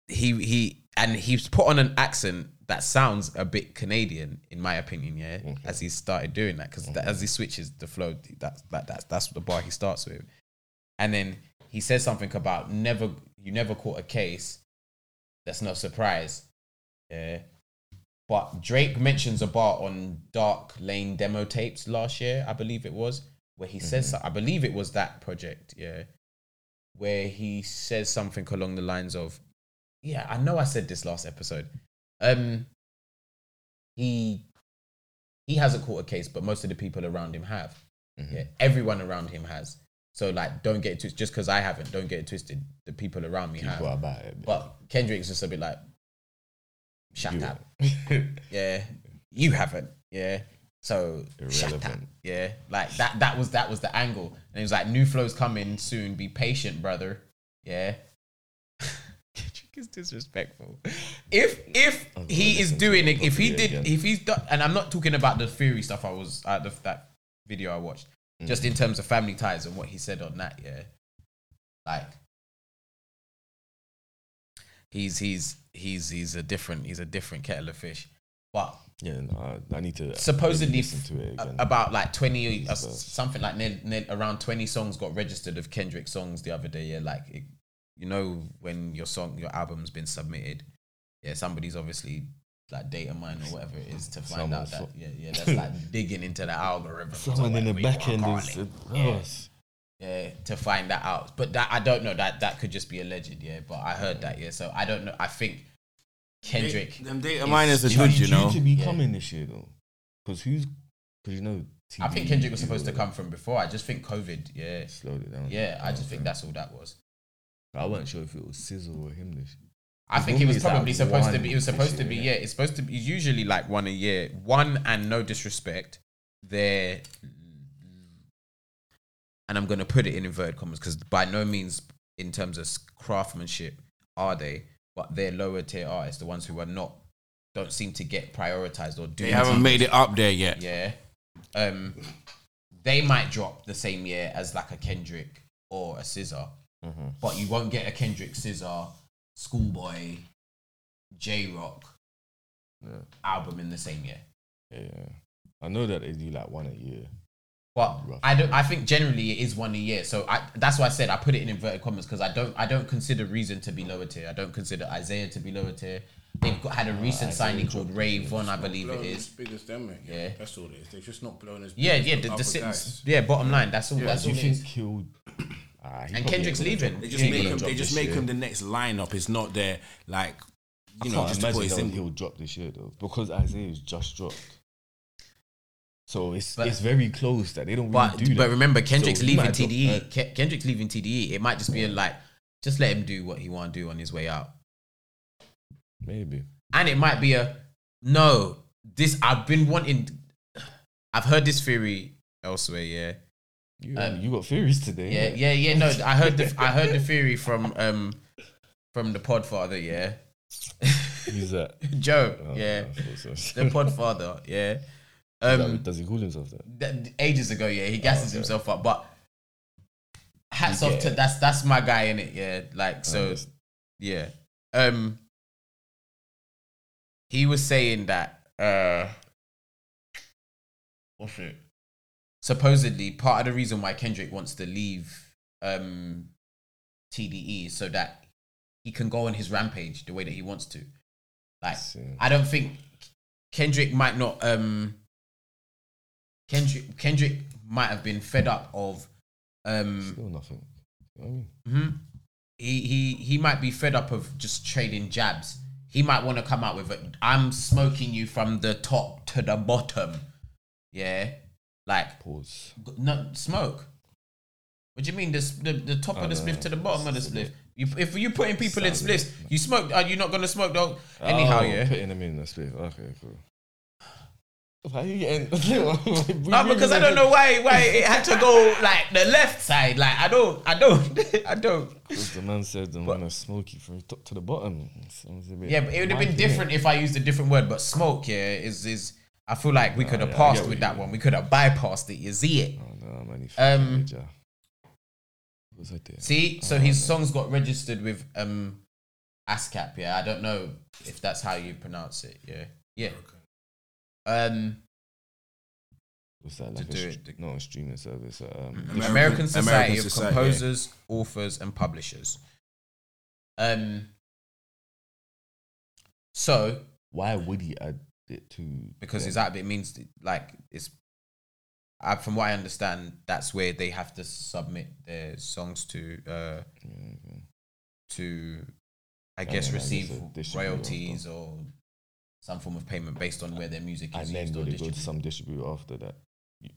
he he and he's put on an accent that sounds a bit Canadian, in my opinion. Yeah, Okay. as he started doing that, because Okay. as he mm-hmm. switches the flow, that's that, that's that's the bar he starts with, and then he says something about never you never caught a case. That's no surprise. Yeah. But Drake mentions a bar on Dark Lane demo tapes last year, I believe it was, where he says, mm-hmm. I believe it was that project, yeah, where he says something along the lines of, yeah, I know I said this last episode. Um, he he hasn't caught a case, but most of the people around him have. Mhm. Yeah, everyone around him has. So like, don't get it twisted. Just because I haven't, don't get it twisted. The people around me have. People are about it. But Kendrick's just a bit like, shut You- up. Yeah, you haven't. Yeah, so shut up. Irrelevant. Yeah, like that. That was that was the angle, and it was like new flows coming soon. Be patient, brother. Yeah. Is disrespectful. If if he is doing it if he did, if he's done, and I'm not talking about the theory stuff. I was uh, the, that video I watched, just Mm. in terms of family ties and what he said on that. Yeah, like he's he's he's he's a different he's a different kettle of fish. But Yeah, no, I, I need to supposedly to about like 20 uh, something like near, near, around 20 songs got registered of Kendrick songs the other day yeah like it, you know when your song your album's been submitted yeah somebody's obviously like data mine or whatever it is to find Someone out that so- yeah yeah that's like digging into the algorithm Someone in the whatever back end call is it. Uh, yeah. Yeah. yeah to find that out but that I don't know that that could just be alleged yeah but I heard that yeah so I don't know I think Kendrick Them data is miners are just- good, you know. to be Yeah. coming this year though? Because who's? Because you know, I think Kendrick was supposed to come from before I just think COVID yeah Slowed it down. Yeah, I just think okay. that's all that was. I wasn't sure if it was SZA or him this. I think it Normally was probably supposed to be. It was supposed to be. Yeah, it's supposed to be. Usually like one a year. One and no disrespect, they're, and I'm gonna put it in inverted commas because by no means in terms of craftsmanship are they, but they're lower tier artists, the ones who are not, don't seem to get prioritized or do. They haven't made it up there yet. Yeah. Um, they might drop the same year as like a Kendrick or a SZA, Mhm. but you won't get a Kendrick, SZA, Schoolboy, Jay Rock Yeah. album in the same year. yeah, yeah. I know that they do like one a year. But Rough. I don't. I think generally it is one a year. So I, that's why I said I put it in inverted commas because I don't. I don't consider Reason to be lower tier. I don't consider Isaiah to be lower tier. They've got, had a recent Isaiah signing called this Ray year. Vaughn, I believe it blown as big as them, mate. Yeah. that's all it is. They're just not blown as big Yeah, as yeah. the The, the sit- yeah. Bottom line, that's all. Yeah, that's Do all you it is. think he'll? He And Kendrick's leaving. They just ain't make gonna him. They just make year. him the next lineup. It's not their like. I You know, can't just to imagine it though he'll drop this year though because Isaiah's just dropped. So it's But- it's very close that they don't really But do that. but remember, Kendrick's he leaving might drop, TDE. uh, Ke- Kendrick's leaving TDE. It might just be a, like, just let him do what he want to do on his way out. Maybe. And it might be a no. This I've been wanting. I've heard this theory elsewhere. Yeah, You, Um, you got theories today. yeah, yeah, yeah. No, I heard the I heard the theory from um from the Podfather. Yeah, Who's that? Joe. Oh, yeah, so. the Podfather. Yeah. Is that- Um, does he call himself that? th- ages ago. Yeah, he gasses okay. himself up, but. Hats off to that's that's my guy in it, yeah. Like so, Yeah. Um he was saying that uh what's it? Supposedly part of the reason why Kendrick wants to leave um TDE is so that he can go on his rampage the way that he wants to. Like. I don't think Kendrick might not um Kendrick Kendrick might have been fed up of um Still nothing. You know what I mean? hmm He he he might be fed up of just trading jabs. He might want to come out with it. I'm smoking you from the top to the bottom. Yeah, like Pause. not smoke. What do you mean? The the, the top of the Oh, no, spliff to the bottom of the spliff. You, if you putting people in spliffs, you smoke. Are you not gonna smoke though? Anyhow, Oh, yeah. Putting them in the split. Okay, cool. How you getting? No, because I don't know why why it had to go like the left side. Like I don't I don't I don't. Because the man said I'm gonna smoke you from top to the bottom. Sounds a bit Yeah, but it would have been different if I used a different word. But smoke, yeah, is is. I feel like we could have yeah, passed with that you one. We could have bypassed it. You see it. Oh no, man. Um, what was See, so his songs got registered with um ASCAP. Yeah, I don't know if that's how you pronounce it. Yeah, yeah. Um, What's that to like? do a, it, str- the- not a streaming service. uh, Um, American- American, Society American of Society, yeah. Composers, Authors, and Publishers. Um. So why would he add it to? because it's that it means like it's I, from what I understand, that's where they have to submit their songs to uh Yeah, okay. to I guess yeah, receive guess a distributor or royalties or some form of payment based on where their music is And then used would go to some distributor after that?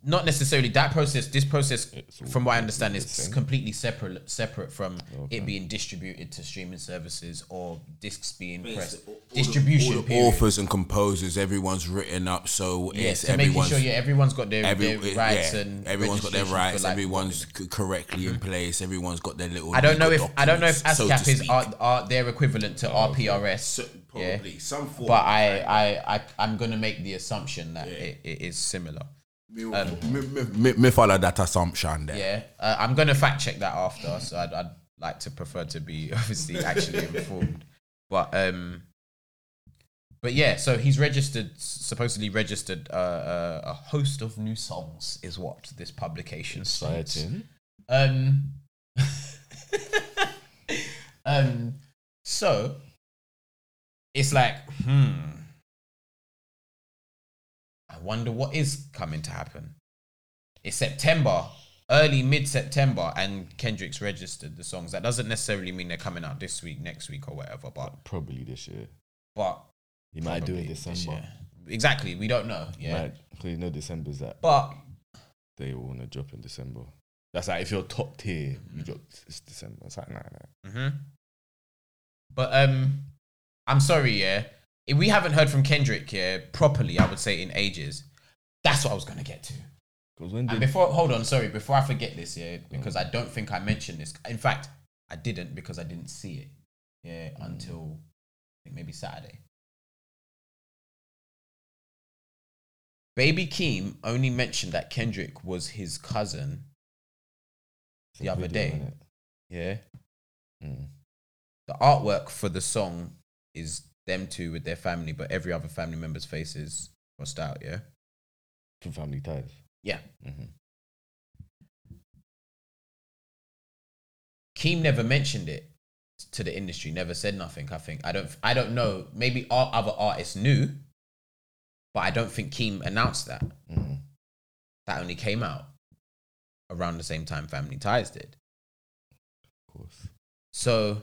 Not necessarily that process. This process, from what I understand, is same? completely separate separate from Okay. it being distributed to streaming services or discs being pressed. Basically, all the- Distribution. all the authors and composers, everyone's written up, so Yeah, it's so making sure yeah everyone's got their, every, their rights yeah, and everyone's got their rights, like, everyone's c- correctly in mm-hmm. place, everyone's got their little. I don't know if I don't know if documents, so ASCAP is speak. are, are their equivalent to RPRS. So, yeah. probably some form. but I, I, I, I'm gonna make the assumption that it, it is similar. Me, me, me, me, me follow that assumption there. Yeah, uh, I'm gonna fact check that after. So I'd, I'd like to prefer to be obviously actually informed. But um, but yeah, so he's registered, supposedly registered uh, uh, a host of new songs, is what this publication states. Um, um, so it's like, hmm. Wonder what is coming to happen. It's September, early mid September, and Kendrick's registered the songs. That doesn't necessarily mean they're coming out this week, next week, or whatever. But Probably this year. but He might do it December. Exactly, we don't know. Yeah. Because you know December's that but they all want to drop in December. That's like if you're top tier, you drop it's December. It's like nah, nah. hmm But um, I'm sorry, yeah. If we haven't heard from Kendrick, yeah, properly, I would say in ages. That's what I was gonna get to. When And before, hold on, sorry, before I forget this, yeah, because I don't think I mentioned this. In fact, I didn't because I didn't see it, yeah, until I think maybe Saturday. Baby Keem only mentioned that Kendrick was his cousin, it's the other day. yeah. Mm. the artwork for the song is them two with their family, but every other family member's face is crossed out. Yeah, From family ties. yeah. hmm Keem never mentioned it to the industry. Never said nothing. I think I don't. I don't know. Maybe our other artists knew, but I don't think Keem announced that. hmm That only came out around the same time Family Ties did. Of course. So,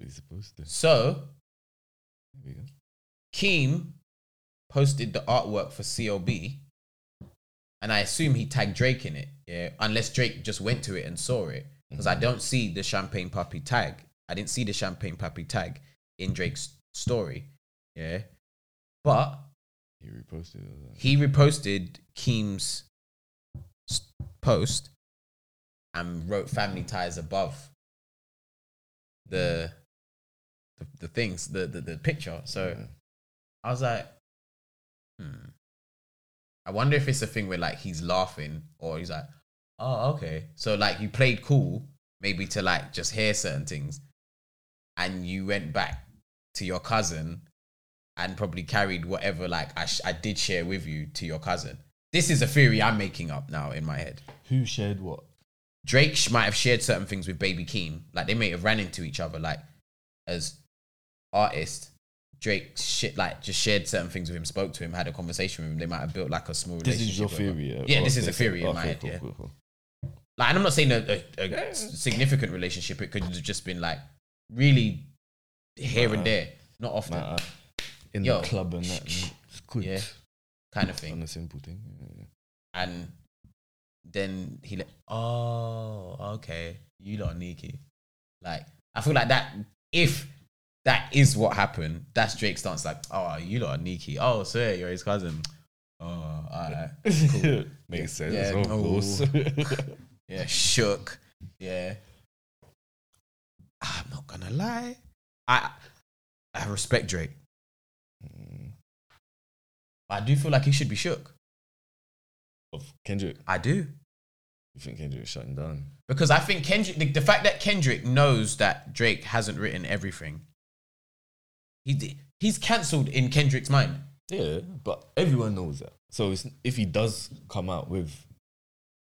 are supposed to? so There we go. Keem posted the artwork for CLB and I assume he tagged Drake in it. Yeah, unless Drake just went to it and saw it, because I mm-hmm. don't see the Champagne Papi tag. I didn't see the Champagne Papi tag in Drake's story. Yeah, but He reposted he reposted Keem's post and wrote family ties above the the, the things the, the the picture so Yeah. i was like hmm i wonder if it's a thing where like he's laughing or he's like oh okay so like you played cool maybe to like just hear certain things and you went back to your cousin and probably carried whatever like I, sh- I did share with you to your cousin. This is a theory I'm making up now in my head. Who shared what? Drake might have shared certain things with Baby Keem, like they may have ran into each other, like as artists. Drake shit like just shared certain things with him, spoke to him, had a conversation with him. They might have built like a small. Relationship. This is your theory. Yeah, yeah this is a theory in my head. cool, yeah, cool, cool. like, and I'm not saying a, a, a significant relationship. It could have just been like really here and there, not often, Nah, in Yo. the club and that. Yeah. kind of thing. On a simple thing. Yeah, yeah. and then he like, oh, okay, you lot are Nikki. Like, I feel like that if that is what happened, that's Drake's stance. Like, oh, you lot are Nikki. Oh, so yeah, you're his cousin. Oh, alright. Cool. Makes sense. Yeah, of course. Yeah, shook. Yeah. I'm not gonna lie. I I respect Drake. Mm. But I do feel like he should be shook. of Kendrick, I do. you think Kendrick is shutting down? Because I think Kendrick, the, the fact that Kendrick knows that Drake hasn't written everything, he he's cancelled in Kendrick's mind. Yeah, but everyone knows that. So it's, if he does come out with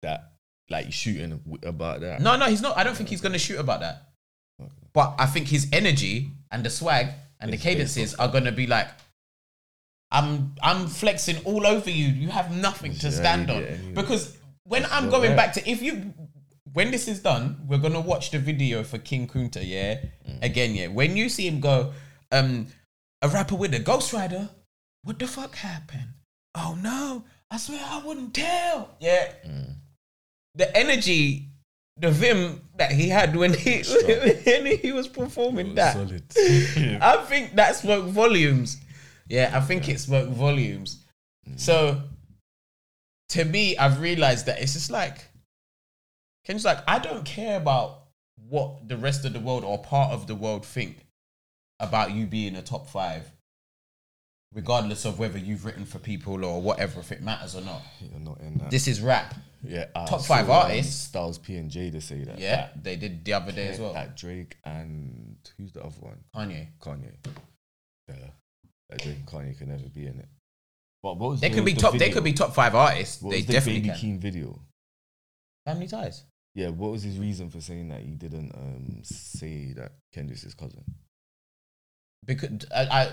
that, like shooting about that, No, no, he's not. I don't think he's going to shoot about that. Okay. But I think his energy and the swag and the It's based cadences are going to be like, I'm I'm flexing all over you. You have nothing to stand yeah, on yeah. because when I'm going right. back to if you when this is done, we're gonna watch the video for King Kunta. Yeah, Mm. again. Yeah, when you see him go, um, a rapper with a Ghost Rider. What the fuck happened? Oh no! I swear I wouldn't tell. Yeah, Mm. the energy, the vim that he had when he when he was performing that. solid. I think that spoke volumes. Yeah, I think it spoke volumes. So, to me, I've realized that it's just like, Ken's like, I don't care about what the rest of the world or part of the world think about you being a top five, regardless of whether you've written for people or whatever, if it matters or not. You're not in that. This is rap. yeah, I top five um, artists. Styles P and J to say that. Yeah, they did the other day as well. that Drake and who's the other one? Kanye. Kanye. Yeah, that Drake and Kanye can never be in it. But what was They what could be the top. They could be top five artists. What they was the definitely Baby can. Keem video? Family ties. Yeah, what was his reason for saying that he didn't um, say that Kendrick's his cousin? Because I, I,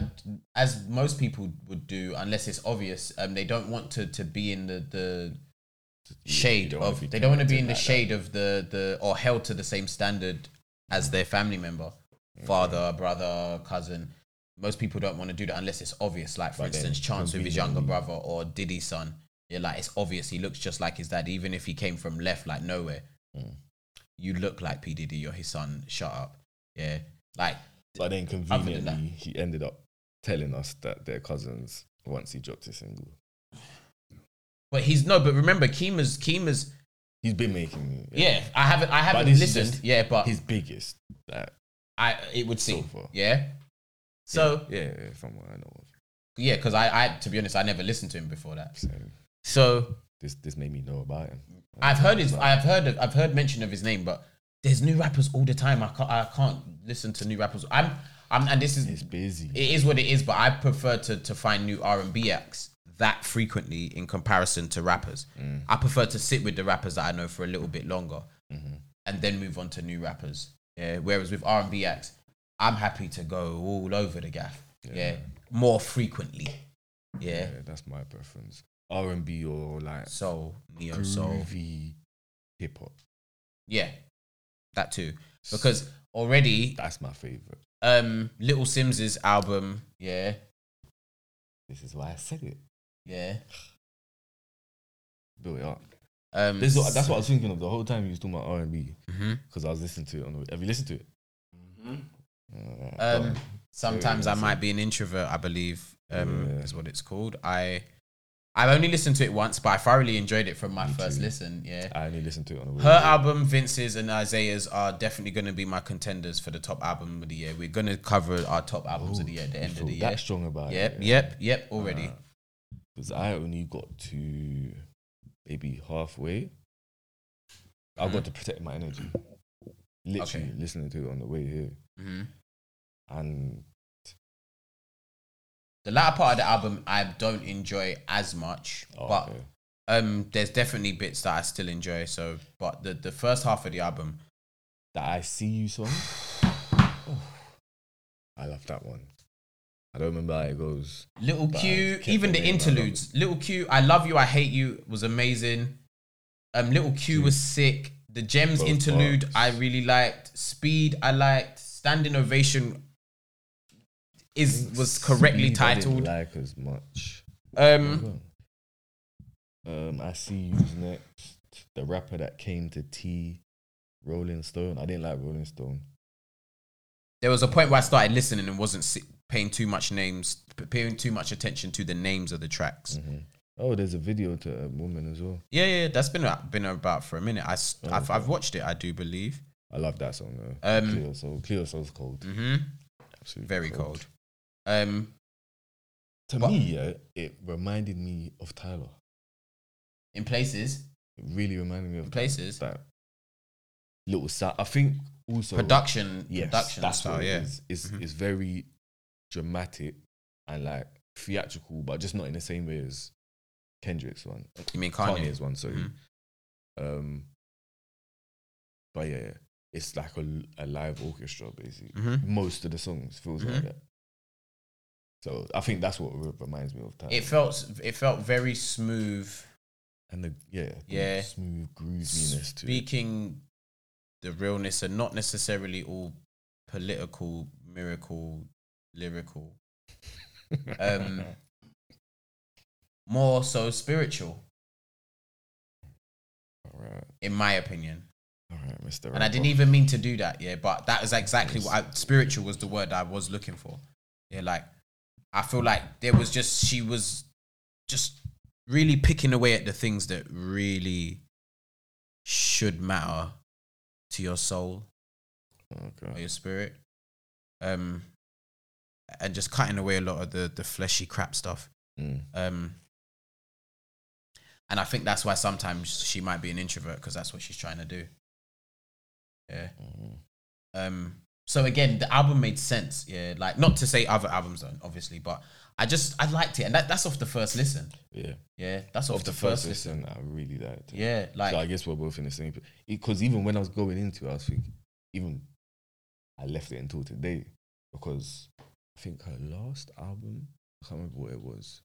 as most people would do, unless it's obvious, um, they don't want to to be in the the shade of. They don't want to be in the like that. shade of the the or held to the same standard as their family member, father, brother, cousin. Most people don't want to do that unless it's obvious. Like for But instance, Chance with his younger brother or Diddy's son. Yeah, like it's obvious he looks just like his dad, even if he came from left, like nowhere. Mm. You look like P Diddy. You're his son. Shut up. Yeah, like But then conveniently, he ended up telling us that they're cousins once he dropped his single. But he's no, but remember, Kima's Kima's. He's been making me. Yeah, I haven't, I haven't this is listened. just Yeah, but his biggest. That I it would seem. far. Yeah. So yeah, yeah, from what I know of. yeah, because I, I to be honest, I never listened to him before that. So So this this made me know about him. I've heard his, I've heard, of, I've heard mention of his name, but there's new rappers all the time. I can't, I can't listen to new rappers. I'm, I'm, and this is He's busy. it is what it is. But I prefer to to find new R and B acts that frequently in comparison to rappers. Mm. I prefer to sit with the rappers that I know for a little bit longer. Mhm. and then move on to new rappers. Yeah. Whereas with R and B acts, I'm happy to go all over the gaff. Yeah. More frequently. Yeah. Yeah, that's my preference. R and B or like Soul, neo soul. hip hop. Yeah. That too. Because already, That's my favorite. um, Little Simz's album, yeah, This is why I said it. yeah. built it up. Um, This is what, that's what I was thinking of the whole time you was talking about R and B mhm. because I was listening to it on the. Have you listened to it? Mm-hmm. Alright, Um, sometimes I might be an introvert. I believe um, Yeah. is what it's called. I I've only listened to it once, but I thoroughly enjoyed it from my Me first too. listen. Yeah. I only listened to it on the way. Her album, Vince's and Isaiah's are definitely going to be my contenders for the top album of the year. We're going to cover our top albums of the year at the end of the that year. strong about Yep, it. yep, yep. Yep. Already. Because I only got to maybe halfway. I Mhm. got to protect my energy. Literally Okay. listening to it on the way here. hmm And The latter part of the album, I don't enjoy as much, oh, but okay. um, there's definitely bits that I still enjoy. So, but the the first half of the album, that I see you song. Oh, I love that one. I don't remember how it goes. Little Q, even the the name, I love interludes. Little Q, I love you, I hate you was amazing. Um, Little Q was sick. The Gems Both interlude, parts. I really liked. Speed, I liked. Standing Ovation is was correctly Speed I didn't titled. like as much. Um, Um, I see you's next. The rapper that came to T, Rolling Stone. I didn't like Rolling Stone. there was a point where I started listening and wasn't si- paying too much names, paying too much attention to the names of the tracks. hmm Oh, there's a video to a woman as well. Yeah, yeah, that's been been about for a minute. I Oh, I've, okay. I've watched it. I do believe. I love that song though. Um, Cleo Sol. Cleo Sol's cold. Mm-hmm. Absolutely Very cold. Um, To me, yeah, it reminded me of Tyler. in places, It really reminded me of in places, that little sound. I think also production, yes, production that's style. what it Yeah, is. It's Mhm. it's very dramatic and like theatrical, but just not in the same way as Kendrick's one. you mean Kanye? Kanye's one, sorry. Mhm. Um, but yeah, it's like a, a live orchestra basically. Mhm. Most of the songs feels like Mhm. that. So I think that's what reminds me of Tyler. It felt it felt very smooth. and the yeah, the Yeah. smooth grooviness. Speaking the realness and not necessarily all political, miracle, lyrical. Um, more so spiritual, all right, in my opinion. all right, Mister. And I didn't even mean to do that, yeah. But that is exactly what I, spiritual was the word I was looking for. Yeah, like I feel like there was just she was just really picking away at the things that really should matter to your soul or your spirit. Um, and just cutting away a lot of the the fleshy crap stuff. Mm. Um, and I think that's why sometimes she might be an introvert because that's what she's trying to do. Yeah. Mhm. Um, so again, the album made sense. Yeah, like not to say other albums don't, obviously, but I just I liked it, and that, that's off the first listen. Yeah. Yeah, that's off Of the, first listen. listen, I really liked it. Yeah, like so I guess we're both in the same. Because even when I was going into it, I was thinking, even I left it until today because I think her last album, I can't remember what it was.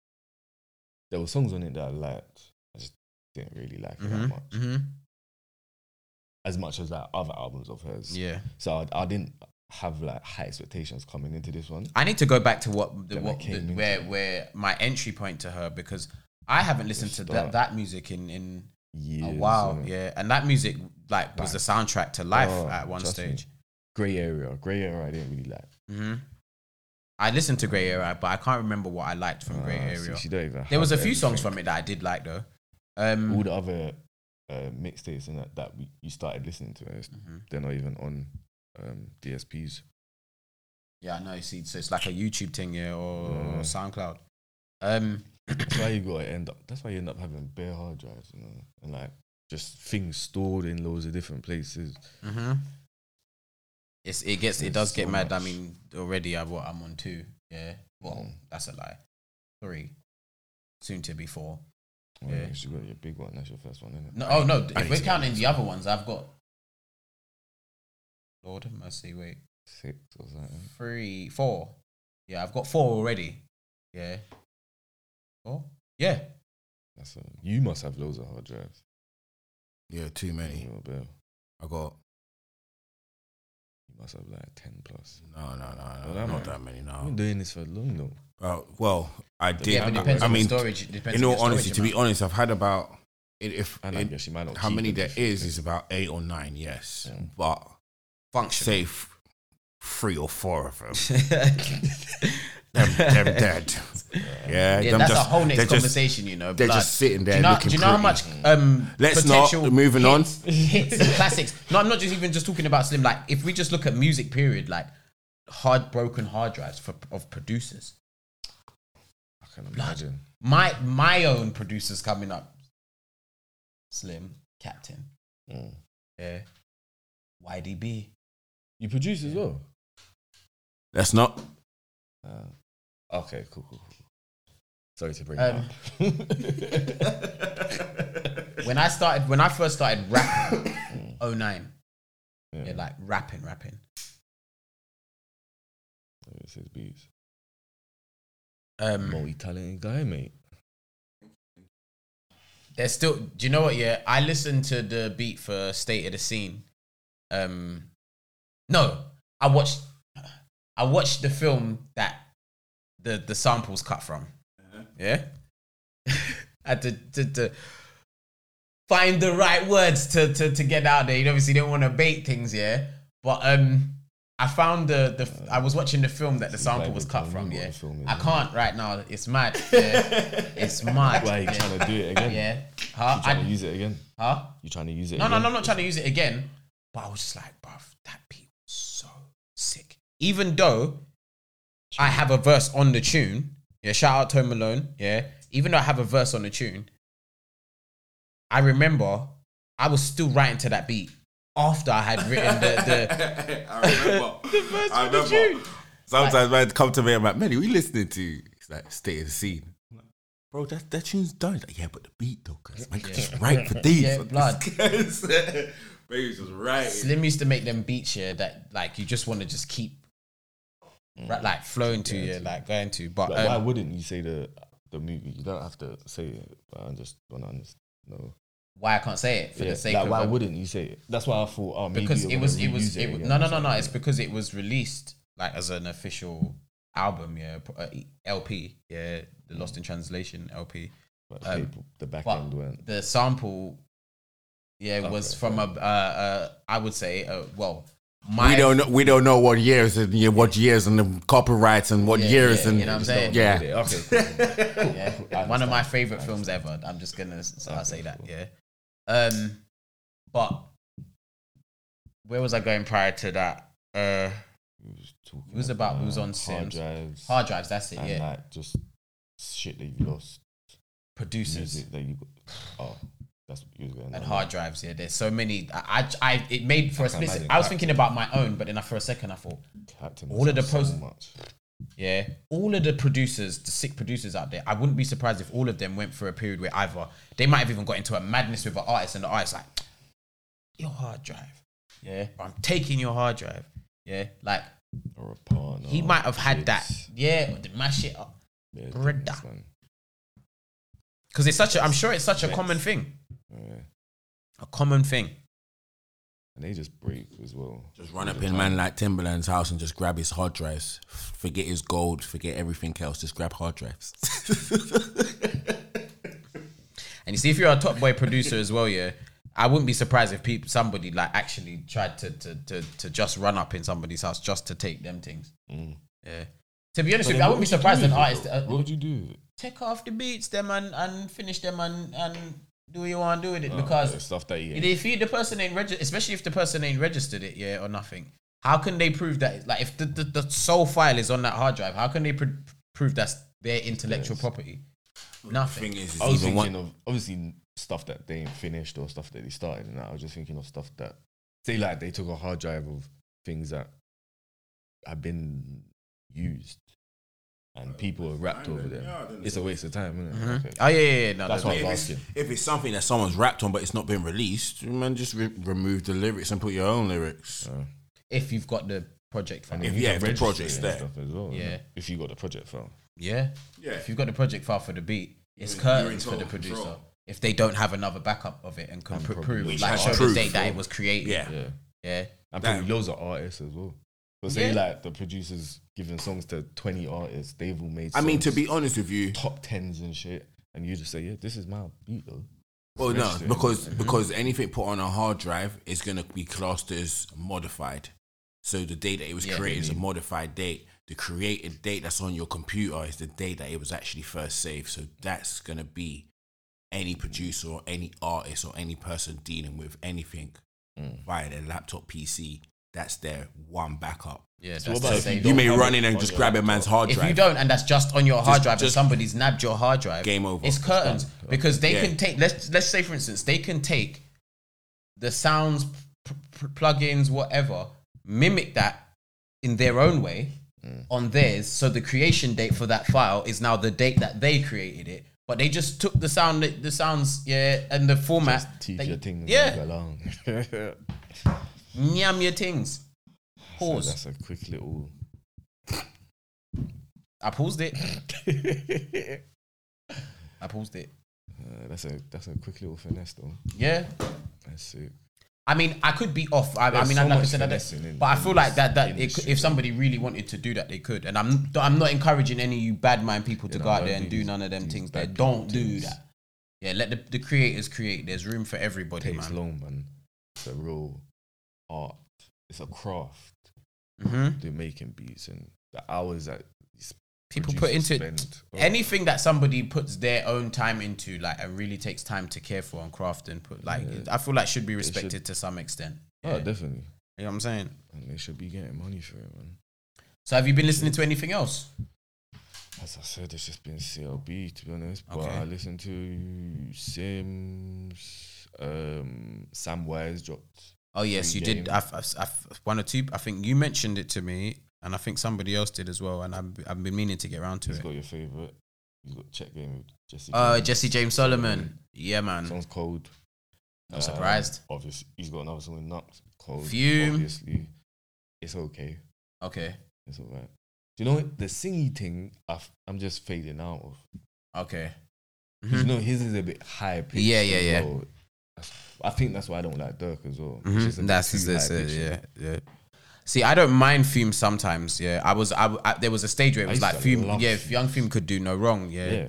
There were songs on it that I liked. I just didn't really like it that mhm, much, mhm. as much as like other albums of hers. yeah. So I, I didn't have like high expectations coming into this one. I need to go back to what the, what the, where where my entry point to her because I haven't listened to that that music in in Years, a while. Yeah, and that music like was the soundtrack to life Oh, at one stage. Grey area, grey area. I didn't really like. hmm I listened to Grey Area, but I can't remember what I liked from Grey Ah, Area. even There was a few songs from it that I did like though. Um, all the other uh, mixtapes and that that we, you started listening to. it's- mhm. They're not even on um, DSPs. Yeah, I know. You see, so it's like a YouTube thing, yeah, or, SoundCloud. Um, That's why you gotta end up. That's why you end up having bare hard drives, you know, and like just things stored in loads of different places. mhm. It's it gets it There's does get so mad. I mean, already I what I'm on two. Yeah, well, Mm. that's a lie. Three, soon to be four. Well, Yeah. you got your big one. That's your first one, isn't it? No, oh no, if we're counting the other ones, I've got. Lord have mercy, wait. Six or something. three, four. Yeah, I've got four already. Yeah. Four? Yeah. That's a, you must have loads of hard drives. Yeah, too many. I got You must have like ten plus. no, no, no, Well, no that not might- that many. No, I've been doing this for long though. Uh, well, I did. Yeah, but it I, depends I on mean, storage. It depends in on all your honesty, to be honest, I've had about it- if And it- guess you might not how keep many there is, is is about eight or nine. Yes, but Function. say f- three or four of them. them, them dead. Yeah, Yeah, them that's just- a whole next they're just- conversation, you know. they're blood. just sitting there Do you know, looking do you know how much um, Let's not- potential moving on. hits, hits and classics? No, I'm not just even just talking about Slim. Like, if we just look at music, period, like hard broken hard drives for of producers. I can imagine. My my own producers coming up. Slim, Captain, Mm. yeah, YDB. You produce as well. Let's not. Uh, okay, cool, cool, cool. Sorry to bring Um, it up. When I started, when I first started rapping, 09, yeah, yeah, like rapping, rapping. it's his beats. Um, Multi-talented guy, mate. there's still do you know what yeah i listened to the beat for state of the scene um no i watched i watched the film that the the samples cut from yeah I had to, to to find the right words to to to get out there you obviously don't want to bait things yeah but um I found the the I was watching the film that the like sample was cut from. Yeah, is, I can't right now. It's mad. Yeah. it's mad. Why are you yeah. trying to do it again? Yeah. Huh? You trying I- to use it again? huh? You trying to use it? No, no, again? no, I'm not trying to use it again. But I was just like, bruv, that beat was so sick. Even though I have a verse on the tune, yeah, shout out Tone Malone, yeah. Even though I have a verse on the tune, I remember I was still writing to that beat after I had written the, the I remember. The verse I the remember. tune. Sometimes man come to me, I'm like, Melly, we listening to it's like state in the scene. Like, Bro, that that tune's done. He's like, yeah, but the beat though, cause man could just write for these. Yeah, blood. Baby was just writing. Slim used to make them beats here that like you just want to just keep right, like flowing to you, like going to. But Like, why um, wouldn't you say the the movie? You don't have to say it. But I just want to understand. No. why I can't say it for Yeah, the sake like, of why um, wouldn't you say it? That's why I thought. Oh, maybe because it was it was it it was no no no no it's because it was released like as an official album yeah uh, LP yeah the Lost in Translation LP But the, um, the back but end went. the sample yeah was Okay, from a uh, uh I would say uh, well my we don't know. We don't know what years and yeah, what years and the copyrights and what Yeah, years yeah, and you know what I'm saying? do Yeah. Okay. Cool, cool, cool. yeah, one of my favorite films ever I'm just gonna s- I'll Okay, say that cool. yeah um but where was I going prior to that uh was It was about- it was on hard Sims. drives. hard drives that's it and yeah like just shit that you lost. producers Music that you. Oh, that's what you was going. and hard drives. Yeah, there's so many. I, I, I it made for a can split. imagine I was thinking about my own, but then I, for a second I thought, Captain all of the post- so much. yeah, all of the producers, the sick producers out there, I wouldn't be surprised if all of them went through a period where either they might have even got into a madness with an artist, and the artist like, your hard drive, yeah, I'm taking your hard drive, yeah, like or a partner. he might have had that, yeah, mash it up, Yeah, Brother. because it's such a. I'm sure it's such a common thing, Yeah. a common thing. And they just break as well. Just run up in man like Timbaland's house and just grab his hard drives. Forget his gold. Forget everything else. Just grab hard drives. And you see, if you're a top boy producer as well, yeah, I wouldn't be surprised if people, somebody like actually tried to, to to to just run up in somebody's house just to take them things. Mm. Yeah. To be honest with you, I wouldn't be surprised an artist uh, What would you do? take off the beats them and and finish them and and do what you want to do with it Oh, because yeah, stuff that you if you, the person ain't registered, especially if the person ain't registered it, yeah, or nothing. How can they prove that? Like, if the, the, the sole file is on that hard drive, how can they pr- prove that's their intellectual Yes. property? Nothing. Thing is, is I was thinking one, of obviously stuff that they ain't finished or stuff that they started, and I was just thinking of stuff that say like they took a hard drive of things that have been used and people are rapped over them. yeah, then It's a waste of time, isn't it? Mhm. Okay. Oh yeah, yeah, yeah. No, That's that's what what. I if was it's, asking. if it's something that someone's rapped on but it's not been released, man, just re- remove the lyrics and put your own lyrics. Uh, If you've got the project file. If- you yeah, can if the register project's it and there. stuff as well. Yeah. Yeah. If you got the project file. Yeah. Yeah. If you've got the project file for the beat, it's You're in- you're in curtains for the producer. control. If they don't have another backup of it and can And pr- prove, Which like has show the proof, date that it was created. Yeah. Yeah. Yeah. And Damn. probably loads of artists as well. But say Yeah. like the producers giving songs to 20 artists, they've all made I mean, to be honest with you, top tens and shit. And you just say, yeah, this is my beat though. Well, no, register it. because because anything put on a hard drive is going to be classed as modified. So the date that it was Yeah, created is a modified date. The created date that's on your computer is the date that it was actually first saved. So that's going to be any producer or any artist or any person dealing with anything Mm. via their laptop PC. That's their one backup. Yeah, So what about if you You may run in and just grab a man's hard drive. If you don't, and that's just on your hard Just- drive, and somebody's nabbed your hard drive, Game over. It's curtains because they Yeah. can take. Let's let's say for instance, they can take the sounds, p- p- plugins, whatever, mimic that in their own way Mm. on theirs. So the creation date for that file is now the date that they created it. But they just took the sound, the sounds, yeah, and the format. Just teach that- your thing. yeah, along. nyam your things. so Pause. that's a quick little. I paused it. I paused it. Uh, that's a that's a quick little finesse though. Yeah. That's sick. I mean, I could be off. I, I mean, so like I said, don't, in- but I feel like that that it, if somebody really wanted to do that, they could. And I'm I'm not encouraging any you bad mind people to Yeah, go out there and do these- none of them things. There, don't do that. Yeah, let the, the creators create. There's room for everybody, takes man. long, man. It's a real art. It's a craft. hmm They're making beats and the hours that People put into spend. Oh, Anything that somebody puts their own time into, like, and really takes time to care for and craft and put, like, Yeah. I feel like should be should- respected to some extent. oh, Yeah. definitely. You know what I'm saying? And they should be getting money for it, man. So, have you been listening to anything else? As I said, it's just been CLB to be honest. But Okay. I listened to Simz, um, Sam Wise dropped. Oh yes, you did. I've, I've, I've one or two. I think you mentioned it to me, and I think somebody else did as well. And I've, I've been meaning to get around to He's it. got your favorite. He's got check game with Jesse. Uh, James. Jesse James Solomon. Yeah, man. Song's cold. Not surprised. Obviously, he's got another song with Nux. Cold. Fume. Obviously, it's okay. Okay. It's alright. Do you know what? the singy thing? I'm just fading out of. Okay. You Mhm. know, his is a bit high pitched. Yeah, yeah, yeah. I think that's why I don't like Durk as well. Mhm. just That's high-pitched. it. Yeah, yeah. See, I don't mind Fume sometimes. Yeah, I was. I, I there was a stage where it was like Fume. Yeah, Fume. young Fume could do no wrong. Yeah. Yeah.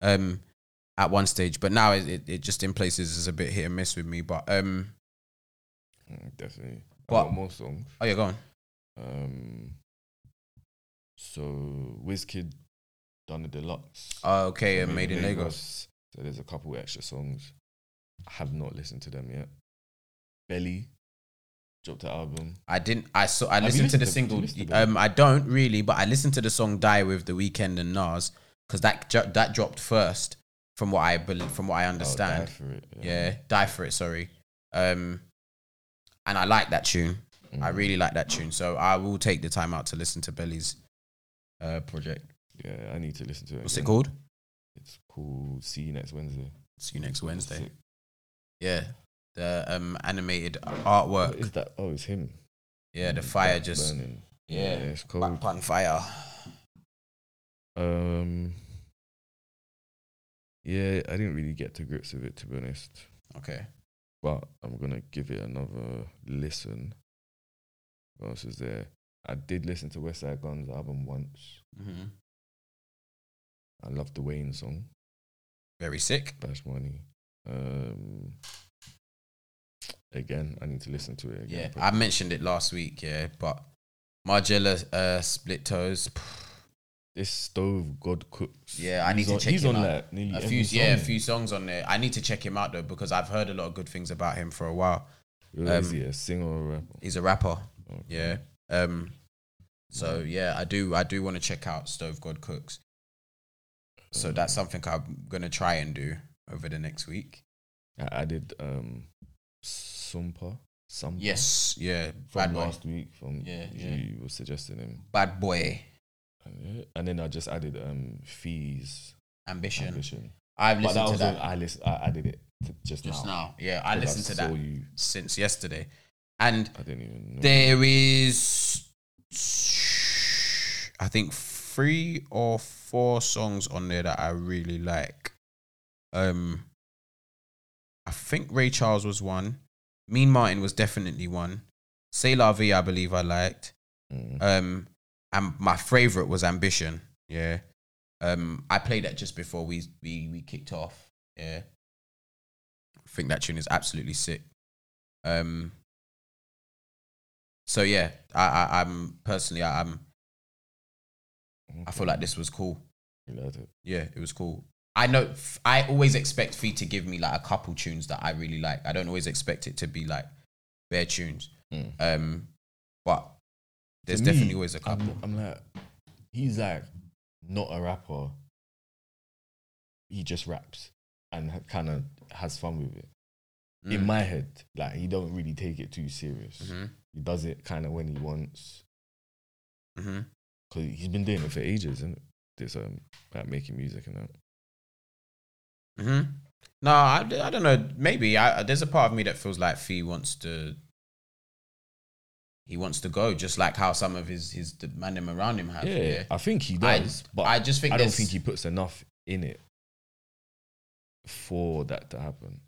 Um, at one stage, but now it, it, it just in places is a bit hit and miss with me. But um, Mm, definitely. But- more songs. oh yeah, go on. Um, so Wizkid done the deluxe. Oh, okay, uh, Made in Lagos. So there's a couple extra songs. I have not listened to them yet. Belly dropped the album. I didn't. I saw. I you listened to the to- single. listened Um, I don't really, but I listened to the song "Die" with the Weeknd and Nas because that that dropped first, from what I believe, from what I Oh, understand. Die for it. yeah, "Die for it." Sorry. Um, and I like that tune. I Mm. really like that tune. So I will take the time out to listen to Belly's uh project. Yeah, I need to listen to it. What's it called? It's called See You Next Wednesday. See you next Wednesday. Yeah, the um animated artwork. is that? Oh, it's him. Yeah, the fire back just burning. yeah, it's back cold. pan fire. Um, yeah, I didn't really get to grips with it to be honest, Okay. but I'm gonna give it another listen. What else is there? I did listen to Westside Gunn's album once. hmm I love the Wayne song, Very sick. Bash Money. Um, again, I need to listen to it Yeah, again. I mentioned it last week. Yeah, but Margiela uh, split toes. this stove God cooks. Yeah, I need He's to on, check He's him on out. like nearly A few, yeah, a few songs on there. I need to check him out though because I've heard a lot of good things about him for a while. Well, is um, he a singer or a rapper? He's a rapper. Okay. Yeah. Um. So yeah, I do. I do want to check out Stove God Cooks. So Um, that's something I'm gonna try and do over the next week. I added um Sumpa. Sumpa. Yes. Yeah. From Bad boy. last week from Yeah, you was suggesting him. Bad boy. And, and then I just added um fees Ambition. ambition. I've But that listened to that I listen I added it to just, just now. now. Yeah, I listened to that you since yesterday, and I didn't even know. There is, I think, three or four songs on there that I really like. Um, I think Ray Charles was one. Mean Martin was definitely one. Say La Vie, I believe I liked. Mm. Um, and my favorite was Ambition. Yeah. Um, I played that just before we we we kicked off. Yeah. I think that tune is absolutely sick. Um. So yeah, I, I I'm personally I, I'm I feel like this was cool. You loved it. Yeah, it was cool. I know f- I always expect Fee to give me like a couple tunes that I really like. I don't always expect it to be like bare tunes. Mm. Um, but there's me, definitely always a couple. I'm, I'm like, he's like not a rapper. He just raps and kind of has fun with it. In Mm. my head, like he don't really take it too serious. Mhm. He does it kind of when he wants. Mhm. Cause he's been doing it for ages, and this um like making music and that. Hmm No, I, I don't know. Maybe I, there's a part of me that feels like Fee wants to. He wants to go, just like how some of his his the man them around him have. Yeah, Yeah, I think he I- does, but I just think I don't think he puts enough in it for that to happen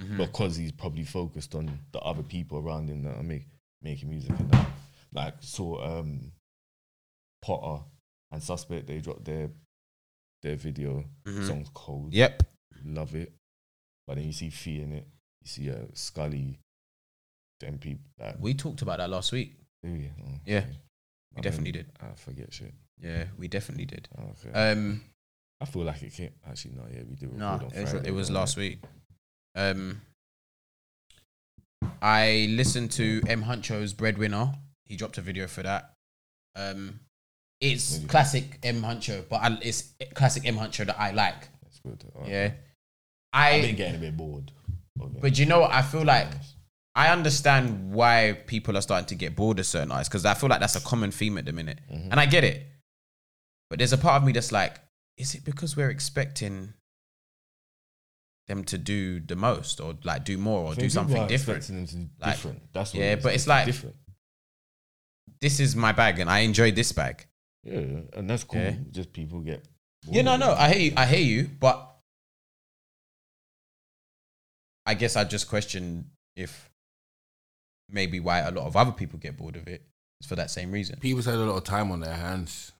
Mhm. because he's probably focused on the other people around him that are make, making music and that. Like so, um Potter and Suspect they dropped their their video Mhm. song's cold. Yep. Love it. But then you see Fee in it. You see uh, Scully, them people. Like, We talked about that last week. you? Oh, Yeah, okay. we I definitely mean, did. I forget shit. Yeah, we definitely did. Oh, okay. Um, I feel like it came. Actually, no. Yeah, we did. no, on it was, it was last week. Um, I listened to M Huncho's Breadwinner. He dropped a video for that. Um, it's classic M Huncho, but I, it's classic M Huncho that I like. Good. Alright. Yeah, I've been getting a bit bored. it, But you know what? I feel like to be honest. I understand why people are starting to get bored of certain artists because I feel like that's a common theme at the minute, Mhm. and I get it. But there's a part of me that's like, is it because we're expecting them to do the most or like do more or do something different? them to do Like, different. That's what yeah, but it's like- different. This is my bag, and I enjoy this bag. Yeah, and that's cool. Yeah. Just people get. Yeah, no, no. I hear you. I hear you, but I guess I just question if maybe why a lot of other people get bored of it is for that same reason. People's had a lot of time on their hands,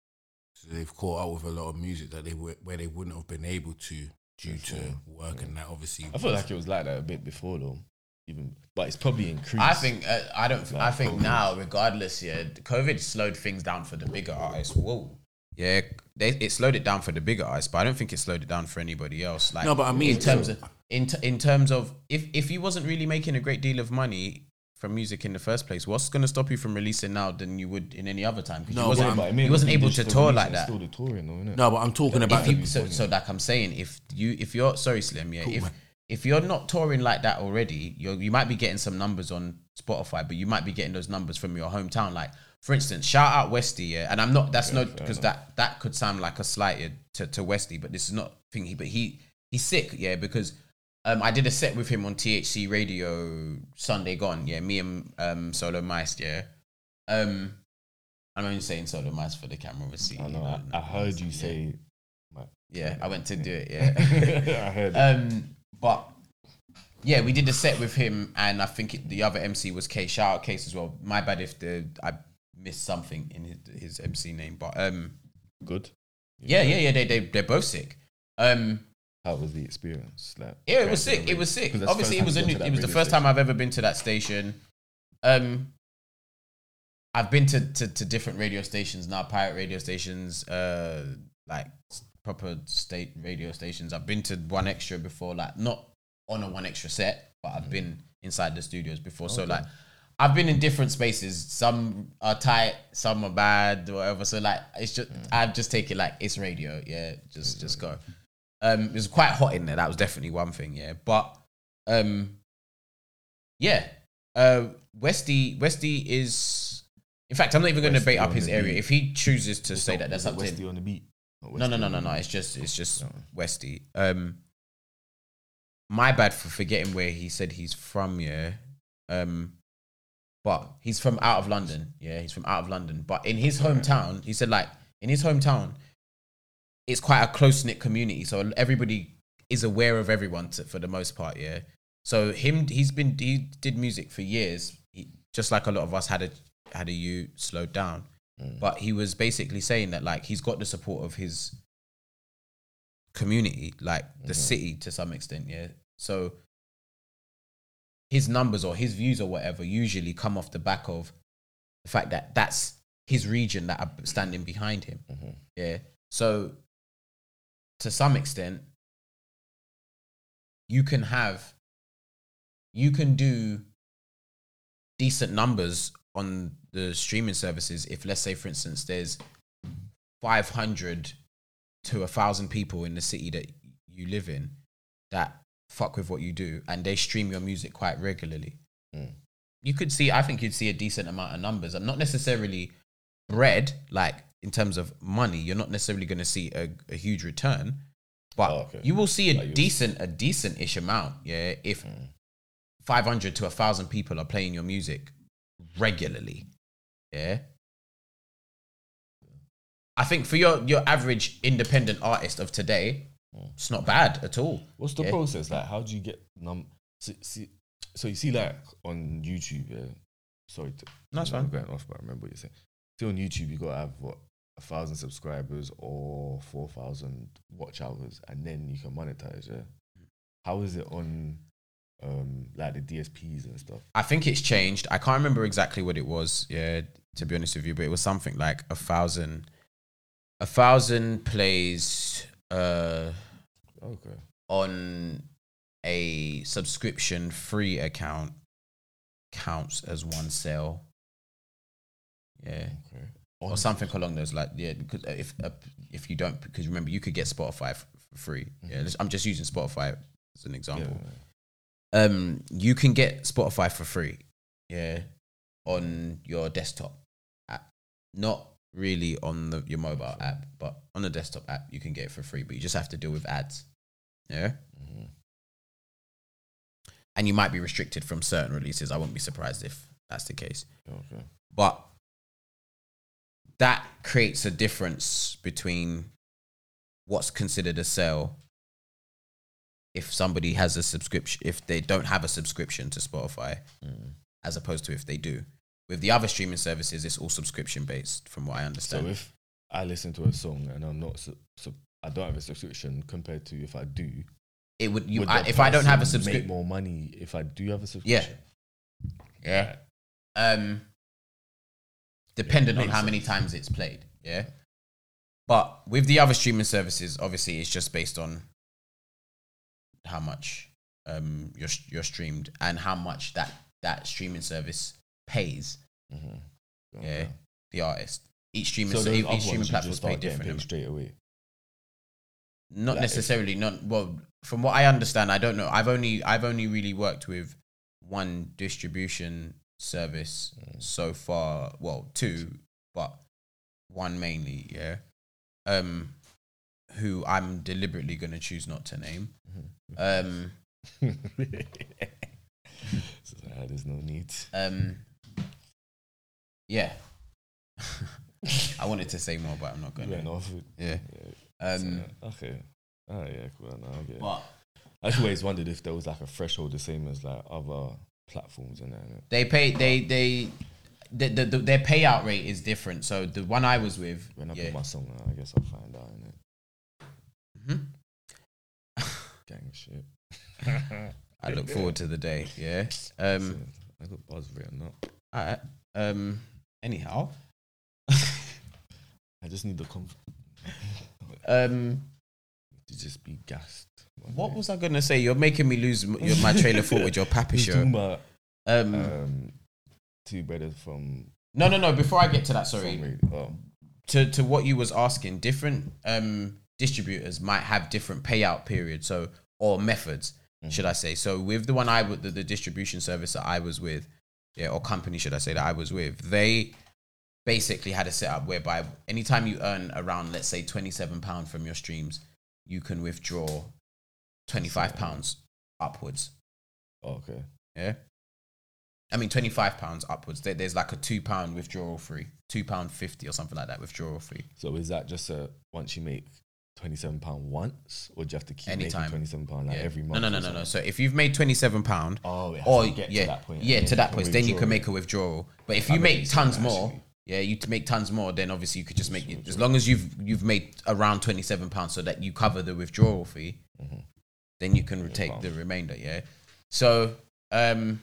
so they've caught up with a lot of music that they were, where they wouldn't have been able to due to Before, work and that. Obviously, I feel like it was like that a bit before though. Even, but it's probably increased. I think uh, I don't. I think COVID. now, regardless, yeah, COVID slowed things down for the bigger artists. Whoa, yeah, they, it slowed it down for the bigger artists, but I don't think it slowed it down for anybody else. Like, No, but I mean- in terms of in t- in terms of if if you wasn't really making a great deal of money from music in the first place, what's going to stop you from releasing now than you would in any other time? 'Cause No, you but wasn't, I'm- but I mean, you wasn't able to tour like that. Still the touring, though, innit? no, but I'm talking about If you, so, so like I'm saying, if you if you're sorry Slim, yeah, Cool, if man. if you're not touring like that already, you you might be getting some numbers on Spotify, but you might be getting those numbers from your hometown. Like for instance, shout out Westy, yeah, and I'm not that's Yeah, not because that that could sound like a slight to to Westy, but this is not thingy. But he he's sick, yeah, because. Um, I did a set with him on THC Radio Sunday gone. Yeah, me and um, Solo Mice. Yeah, um, I'm only saying Solo Mice for the camera. Obviously, I you know. I, I heard you say. like, Yeah, I went to do it. Yeah. I heard. Um, but yeah, we did a set with him, and I think it, the other MC was Case. Shout out Case as well. My bad if the I missed something in his, his MC name, but um, good. yeah, yeah, yeah. They they they're both sick. Um, How was the experience? Like, yeah, it was sick. It was sick. 'Cause that's the Obviously, it was a new, you've gone to it was the first time. I've ever been to that station. Um, I've been to, to to different radio stations now, pirate radio stations, uh, like proper state radio stations. I've been to 1Xtra before, like not on a 1Xtra set, but I've been inside the studios before. So like, I've been in different spaces. Some are tight, some are bad, whatever. So like, it's just I've just take it like it's radio. Yeah, just just go. Um, it was quite hot in there. That was definitely one thing. Yeah, but um, yeah. Uh, Westy Westy is. In fact, I'm not even going to bait up his area. beat. If he chooses to It's say not- that, that's up to him. Westy on the beat. No, no, no, no, no. It's just, it's just No. Westy. Um, my bad for forgetting where he said he's from. Yeah, um, but he's from out of London. Yeah, he's from out of London. But in his hometown, he said like in his hometown, it's quite a close knit community. So everybody is aware of everyone to, for the most part. Yeah. So him, he's been he did music for years. He, just like a lot of us had a had a you slowed down Mm. but he was basically saying that like he's got the support of his community like the Mhm. city to some extent yeah so his numbers or his views or whatever usually come off the back of the fact that that's his region that are standing behind him. Mm-hmm. Yeah. So to some extent, you can have you can do decent numbers on the streaming services if let's say for instance there's 500 to a 1000 people in the city that you live in that fuck with what you do and they stream your music quite regularly Mm. you could see i think you'd see a decent amount of numbers and not necessarily bread like in terms of money you're not necessarily going to see a, a huge return but Oh, okay. you will see a Like decent a decent ish amount yeah if 500 to a 1000 people are playing your music regularly yeah i think for your your average independent artist of today it's not bad at all What's the Yeah. process like? How do you get num? See, see, so you see, like on YouTube, yeah. Sorry, to, No, it's fine. going off, but I remember what you're saying. See, on YouTube, you gotta have what a thousand subscribers or four thousand watch hours, and then you can monetize. Yeah. How is it on, um, like the DSPs and stuff? I think it's changed. I can't remember exactly what it was, yeah, to be honest with you, but it was something like a thousand a thousand plays uh Okay. on a subscription free account counts as one sale. Yeah. Okay. Or something along those like yeah because if uh, if you don't because remember you could get Spotify f- for free. Yeah, let's- I'm just using Spotify as an Yeah. example. um, you can get Spotify for free, yeah, on your desktop. Not really on the, your mobile app, but on the desktop app, you can get it for free. But you just have to deal with ads, yeah. Mhm. And you might be restricted from certain releases. I wouldn't be surprised if that's the case. Okay. But that creates a difference between what's considered a sale if somebody has a subscription if they don't have a subscription to Spotify Mm. as opposed to if they do. With the other streaming services, it's all subscription based, from what I understand. So if I listen to a song and I'm not, su- su- I don't have a subscription compared to if I do. it would you would I, if I don't have a person Make subscription. more money if I do have a subscription. yeah. Yeah. Um, dependent on makes how many times it's played. Yeah. But with the other streaming services, obviously, it's just based on how much um you're you're streamed and how much that that streaming service pays Mhm. Yeah. the artist. Each streaming So so each streaming ones you platforms just pay different. straight away. Not Like if- necessarily. Not well. From what I understand, I don't know. I've only I've only really worked with one distribution service Mm. so far. Well, two, but one mainly. Yeah. Um, who I'm deliberately going to choose not to name. Um, so, uh, there's no need. um, yeah. I wanted to say more, but I'm not going to. off it. Yeah. Yeah. Um, So, okay. Oh yeah, cool. No, I but I just always wondered if there was like a threshold the same as like other platforms and that. they pay. They they. The, the, the, their payout rate is different. So the one I was with, When I yeah, put my song on, I guess I'll find out. Innit? Mhm. Gang shit. I look forward to the day. Yeah. Um. I got buzz written up. I, um. Anyhow. I just need the conf- Um. to just be gassed. What was I gonna say? You're making me lose m- your, my trailer thought with your Pappy show. about Um. um, two brothers from no, no, no. Before I get to that, sorry. from radio. Oh, To to what you was asking, different um distributors might have different payout periods. So or methods, should I say? So with the one I would the, the distribution service that I was with, yeah, or company should I say that I was with, they basically had a setup whereby anytime you earn around let's say twenty seven pound from your streams, you can withdraw twenty five pounds upwards. okay. Yeah. I mean, twenty five pounds upwards. There, there's like a two pound withdrawal fee, two pound fifty or something like that withdrawal fee. So is that just a once you make twenty seven pound once, or do you have to keep Anytime. making twenty seven pound like yeah. every no, month? no, or no, no, no. something? So if you've made twenty seven pound, Oh, it has or to get yeah, to that point. yeah, and to then that you point, then you can make a withdrawal. But if you makes make sense, tons more, actually. yeah, you to make tons more, then obviously you could just make it as long as you've you've made around twenty seven pounds, so that you cover the withdrawal fee. Mhm. Then you can take the remainder. Yeah. So um,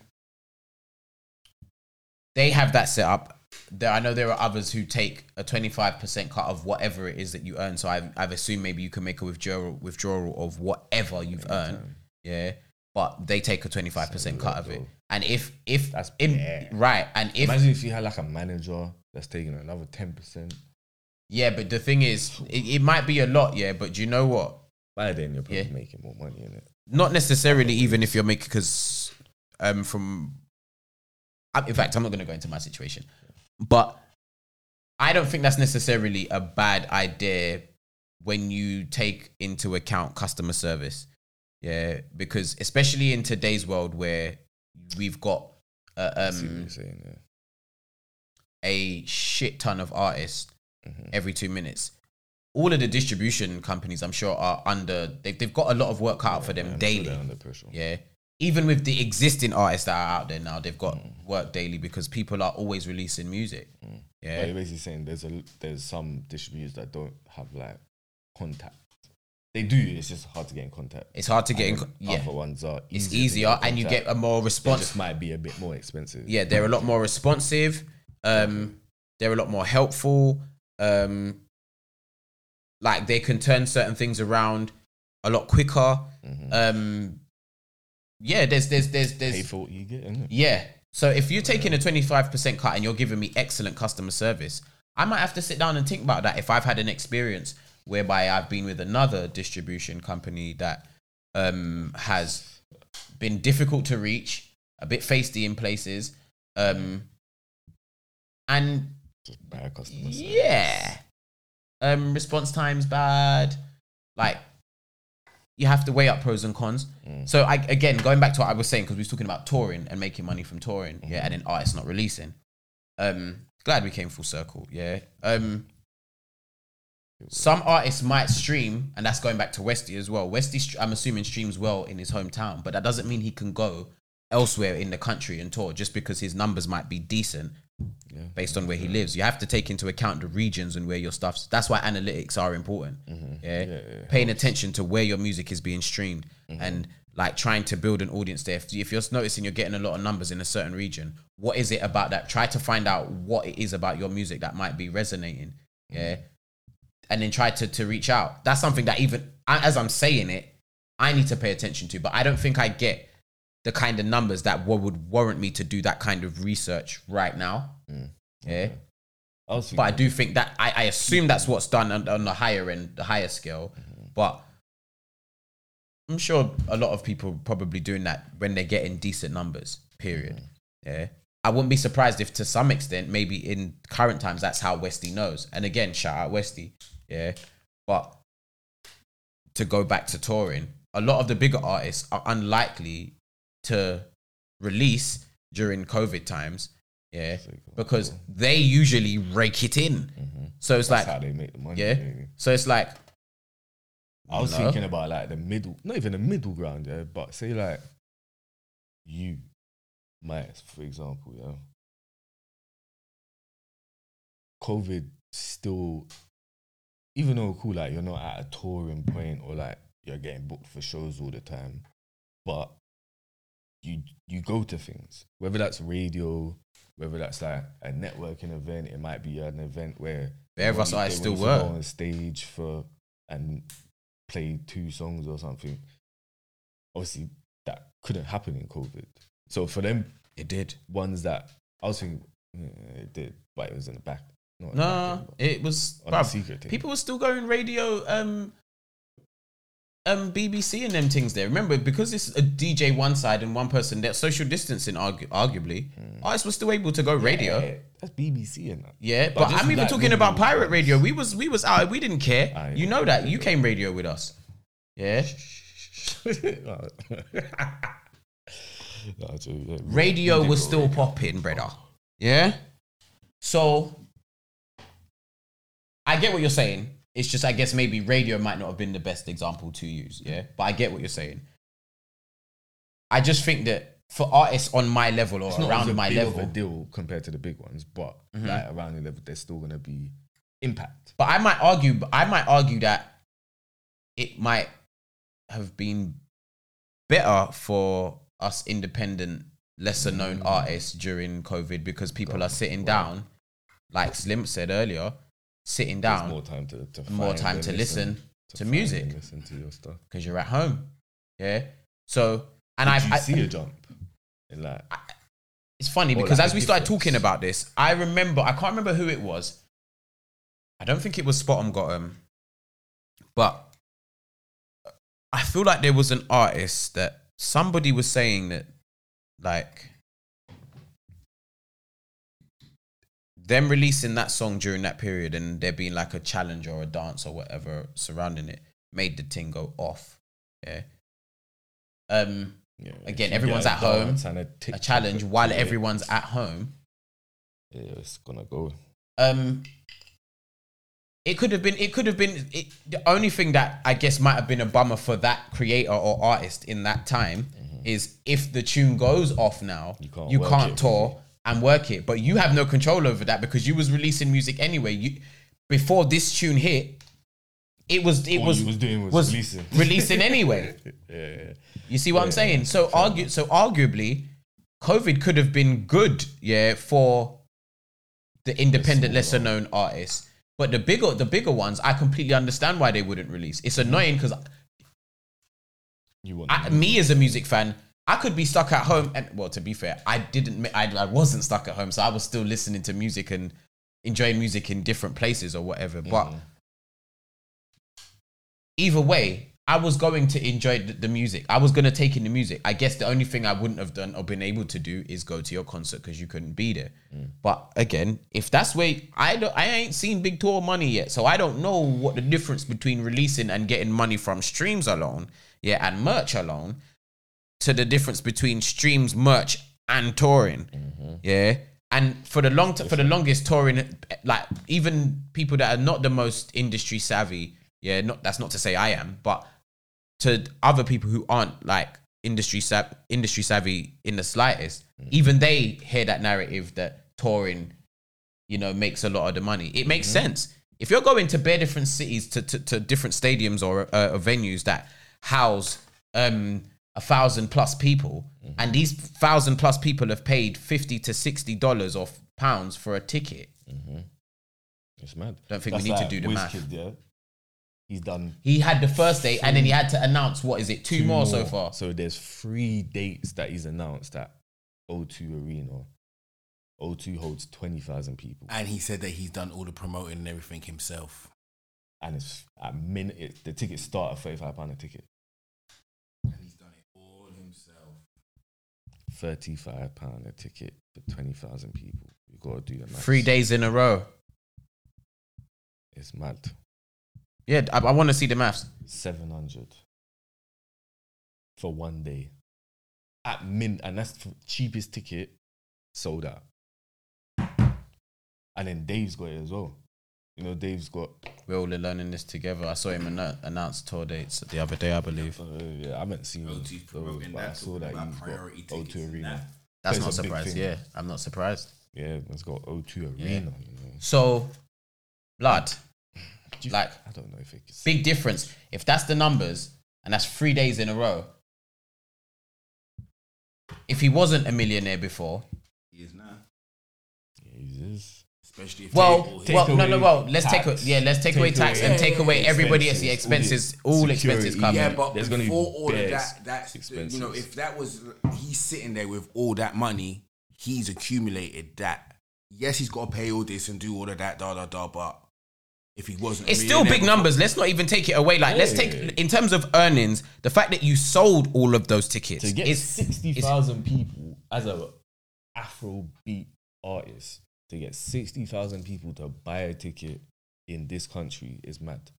they have that set up. There, I know there are others who take a twenty five percent cut of whatever it is that you earn. So I've, I've assumed maybe you can make a withdrawal withdrawal of whatever you've earned. Yeah, but they take a twenty five percent cut of it. And if if That's in, right, and if Imagine if you had like a manager that's taking another ten percent. yeah, but the thing is, it, it might be a lot. Yeah, but do you know what? By then you're probably Yeah. making more money in it. not necessarily even if you're making because um from in fact i'm not going to go into my situation but i don't think that's necessarily a bad idea when you take into account customer service yeah because especially in today's world where we've got uh, I see what um, saying. Yeah. a shit ton of artists Mhm. every two minutes all of the distribution companies i'm sure are under they've, they've got a lot of work cut out for them Yeah, daily under pressure. yeah. Even with the existing artists that are out there now, they've got work daily because people are always releasing music. But Yeah. you're basically saying there's a there's some distributors that don't have like contact. They do. It's just hard to get in contact. It's hard to get in. And co- Yeah. Other ones are. It's easier easier and you get a more They response. just might be a bit more expensive. Yeah, they're a lot more responsive. Um, they're a lot more helpful. Um, like they can turn certain things around a lot quicker. Mhm. Um, yeah, there's, there's, there's, there's, Pay for what you get, innit? Yeah. So if you're taking a 25% cut and you're giving me excellent customer service, I might have to sit down and think about that if I've had an experience whereby I've been with another distribution company that um, has been difficult to reach, a bit feisty in places, um, and Just bad customer service. yeah, um, response times bad, like you have to weigh up pros and cons. Mm. So I again going back to what I was saying because we was talking about touring and making money from touring, Mm-hmm. yeah, and then artists not releasing. Um, glad we came full circle, yeah. Um, some artists might stream, and that's going back to Westy as well. Westy, I'm assuming streams well in his hometown, but that doesn't mean he can go elsewhere in the country and tour just because his numbers might be decent Yeah. based on where he lives. You have to take into account the regions and where your stuff's. That's why analytics are important. Yeah? Mm-hmm. Yeah, yeah, paying attention to where your music is being streamed Mm-hmm. and like trying to build an audience there. If, if you're noticing you're getting a lot of numbers in a certain region, what is it about that? Try to find out what it is about your music that might be resonating. Yeah. And then try to, to reach out. That's something that even as I'm saying it, I need to pay attention to. But I don't think I get the kind of numbers that would warrant me to do that kind of research right now. Mm. Yeah. I But I do think that I, I assume that's what's done on, on the higher end, the higher scale. But I'm sure a lot of people probably doing that when they're getting decent numbers. Period. Yeah. I wouldn't be surprised if, to some extent, maybe in current times, that's how Westy knows. And again, shout out Westy. Yeah. But to go back to touring, a lot of the bigger artists are unlikely to release during COVID times. Yeah. Because they usually rake it in. Mm-hmm. So it's that's like, how they make the money. yeah. really. So it's like, I was No. thinking about like the middle, not even the middle ground, yeah, but say like you, Myers, for example, yeah. COVID still, even though cool, like you're not at a touring point or like you're getting booked for shows all the time, but you you go to things, whether that's radio, whether that's like a networking event, it might be an event where Bare of they us want you- they still you to work. go on stage for and play two songs or something. Obviously, that couldn't happen in COVID. So for them it did. ones that I was thinking yeah, it did, but it was in the back. Not in the back No, but it was bruv, secret thing. people were still going radio um um BBC and them things there. Remember, because it's a DJ one side and one person there, social distancing argu- arguably, artists were still able to go radio. Yeah, that's BBC and that. Yeah, But but, I'm even talking about pirate radio. We was we was out. We didn't care. Aye. you know that. You came radio with us. Yeah. No, true, yeah. Radio was still popping, brother. Yeah. So I get what you're saying. It's just I guess maybe radio might not have been the best example to use. Yeah. But I get what you're saying. I just think that for artists on my level or It's not as around my of level, Mm-hmm. a deal compared to the big ones, but like around the level, there's still gonna be impact. But I might argue. I might argue that it might have been better for us independent lesser known artists during COVID because people are sitting down, like Slim said earlier, sitting There's down more time to, to more time to listen to find music. listen to your stuff. because you're at home. Yeah. So and Did I've, I see a jump in like it's funny because like as we started talking about this, I remember I can't remember who it was. I don't think it was Spotemgottem, but I feel like there was an artist that somebody was saying that like them releasing that song during that period and there being like a challenge or a dance or whatever surrounding it made the thing go off. Yeah. Um yeah, Again, everyone's at home, a TikTok challenge while everyone's at home. yeah, it's gonna go. Um, it could have been. It could have been. It, the only thing that I guess might have been a bummer for that creator or artist in that time is if the tune goes off now, you Mm-hmm. You can't, can't it, tour and work it. But you have no control over that because you was releasing music anyway. You before this tune hit, it was it All was was doing was, was releasing. releasing anyway. yeah, You see what I'm saying? So argue so arguably, COVID could have been good, yeah, for the independent, lesser known artists. But the bigger the bigger ones, I completely understand why they wouldn't release. It's annoying because you want I, me as a music fan, I could be stuck at home, and well, to be fair, I didn't. I, I wasn't stuck at home, so I was still listening to music and enjoying music in different places or whatever. But mm. either way, I was going to enjoy the, the music. I was going to take in the music. I guess the only thing I wouldn't have done or been able to do is go to your concert because you couldn't be there. Mm. But again, if that's where I don't, I ain't seen big tour money yet, so I don't know what the difference between releasing and getting money from streams alone, yeah, and merch alone, to the difference between streams, merch, and touring, yeah. And for the long, t- for the longest touring, like even people that are not the most industry savvy, yeah, not that's not to say I am, but to other people who aren't like industry sav- industry savvy in the slightest, even they hear that narrative that touring, you know, makes a lot of the money. It makes sense. If you're going to bare different cities to, to, to different stadiums or uh, venues that house um, a thousand plus people, and these thousand plus people have paid fifty to sixty dollars or pounds for a ticket, mm-hmm. It's mad. Don't think we need to do the math. Wizkid, yeah, he's done he had the first day, and then he had to announce what is it, two, more, so far. So there's three dates that he's announced at O2 Arena. O2 holds twenty thousand people, And he said that he's done all the promoting and everything himself. and it's at minute it, the tickets start at thirty five pound a ticket. And he's done it all himself. Thirty five pound a ticket for twenty thousand people. You gotta do the math. Three days in a row. It's mad. Yeah, I, I want to see the maths. Seven hundred for one day. At min, and that's the cheapest ticket sold out. And then Dave's got it as well. You know, Dave's got. We're all learning this together. I saw him anno- announce tour dates the other day, I believe. Uh, yeah, I haven't seen O2's those, promoting but I saw that about he's priority got O2 Arena. that. That's It's not a big surprised. Yeah, I'm not surprised. Yeah, it's got O2 Arena. Yeah. You know. So, blood, Do you- like I don't know if it's big difference. If that's the numbers, and that's three days in a row. If he wasn't a millionaire before, He is now. Yeah, he is. Especially if well, they all Take well, no, no, well, let's take tax. yeah, let's take, Take away tax away and take away everybody else the expenses, expenses, all all expenses security. coming. Yeah, but There's gonna be before all of bears that, that's expenses. you know, if that was he's sitting there with all that money, he's accumulated that. Yes, he's got to pay all this and do all of that, da da da. But if he wasn't, It's still big numbers. Let's not even take it away. Like, let's take in terms of earnings, the fact that you sold all of those tickets to get is sixty thousand people as a Afrobeat artist to get sixty thousand people to buy a ticket in this country is mad.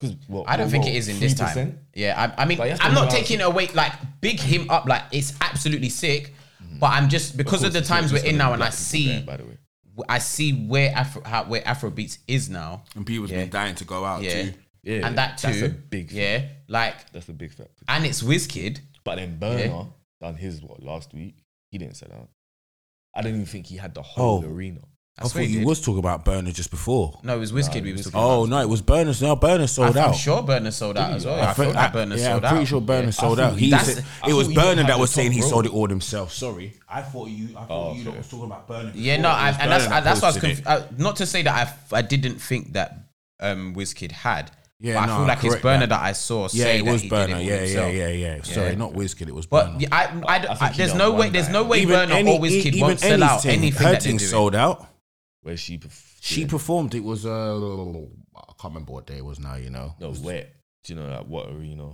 Because I don't think it is in this time. Yeah, I, I mean, Like, you have to I'm not taking it away. Like, big him up. Like, it's absolutely sick. Mm-hmm. But I'm just because of, course, the times we're in now, and I see, there, by the way. I see where Afro how, where Afrobeats is now. and people's Yeah. been dying to go out Yeah, too. Yeah, and that too. That's a big thing. yeah, like, That's a big factor. and it's Wizkid. But then Burner done his what last week. He didn't sell out. I don't even think he had the whole Oh. arena. I, I swear thought he you did. was talking about Burner just before. No, it was Whiskey we was talking about. Oh no, it was Burner. No, Burner sold out. I'm out. sure Burner sold out as well. I, think- thought that Burner yeah, sold I'm pretty out. sure Burner Yeah. sold out. He that's- said, I it was thought you Burner had that the was saying top he sold it all himself. Sorry, I thought you. I thought Oh, you lot was talking about Burner. Yeah, before. no, It I, was and that's Burner that that's why I was posted conf- uh, not to say that I f- I didn't think that um Wizkid had. Yeah, but I no, feel like it's correct Burner that. that I saw. Yeah, it was Burner. all Yeah, yeah, yeah, yeah. Sorry, Yeah. not Wizkid. It was Burner. But yeah, I, I, I, think he there's no way. There's no way Burner any- or Wizkid even won't sell out anything, anything her that thing sold out. Where she perf- She yeah. performed. It was uh, I can't remember what day it was now. You know, no wet. Do you know like what arena?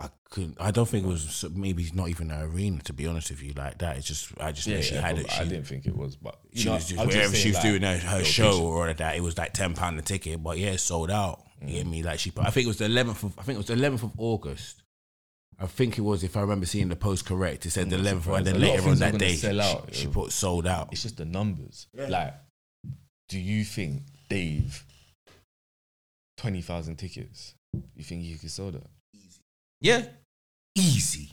I couldn't. I don't think it was maybe not even an arena. To be honest with you, like that. It's just I just know she had but it. I didn't think it was, but she know, was just wherever she was like, doing her, her show or all of that. It was like ten pound a ticket, but yeah, it sold out. You get mm. me? Like she, I think it was the eleventh. I think it was the eleventh of August. I think it was, if I remember seeing the post correct, it said mm, the I'm not 11th, and then surprised. A lot of later on that day, sell she, out, she put sold out. It's just the numbers. Like, do you think Dave twenty thousand tickets? You think you could sell that? Yeah, Easy.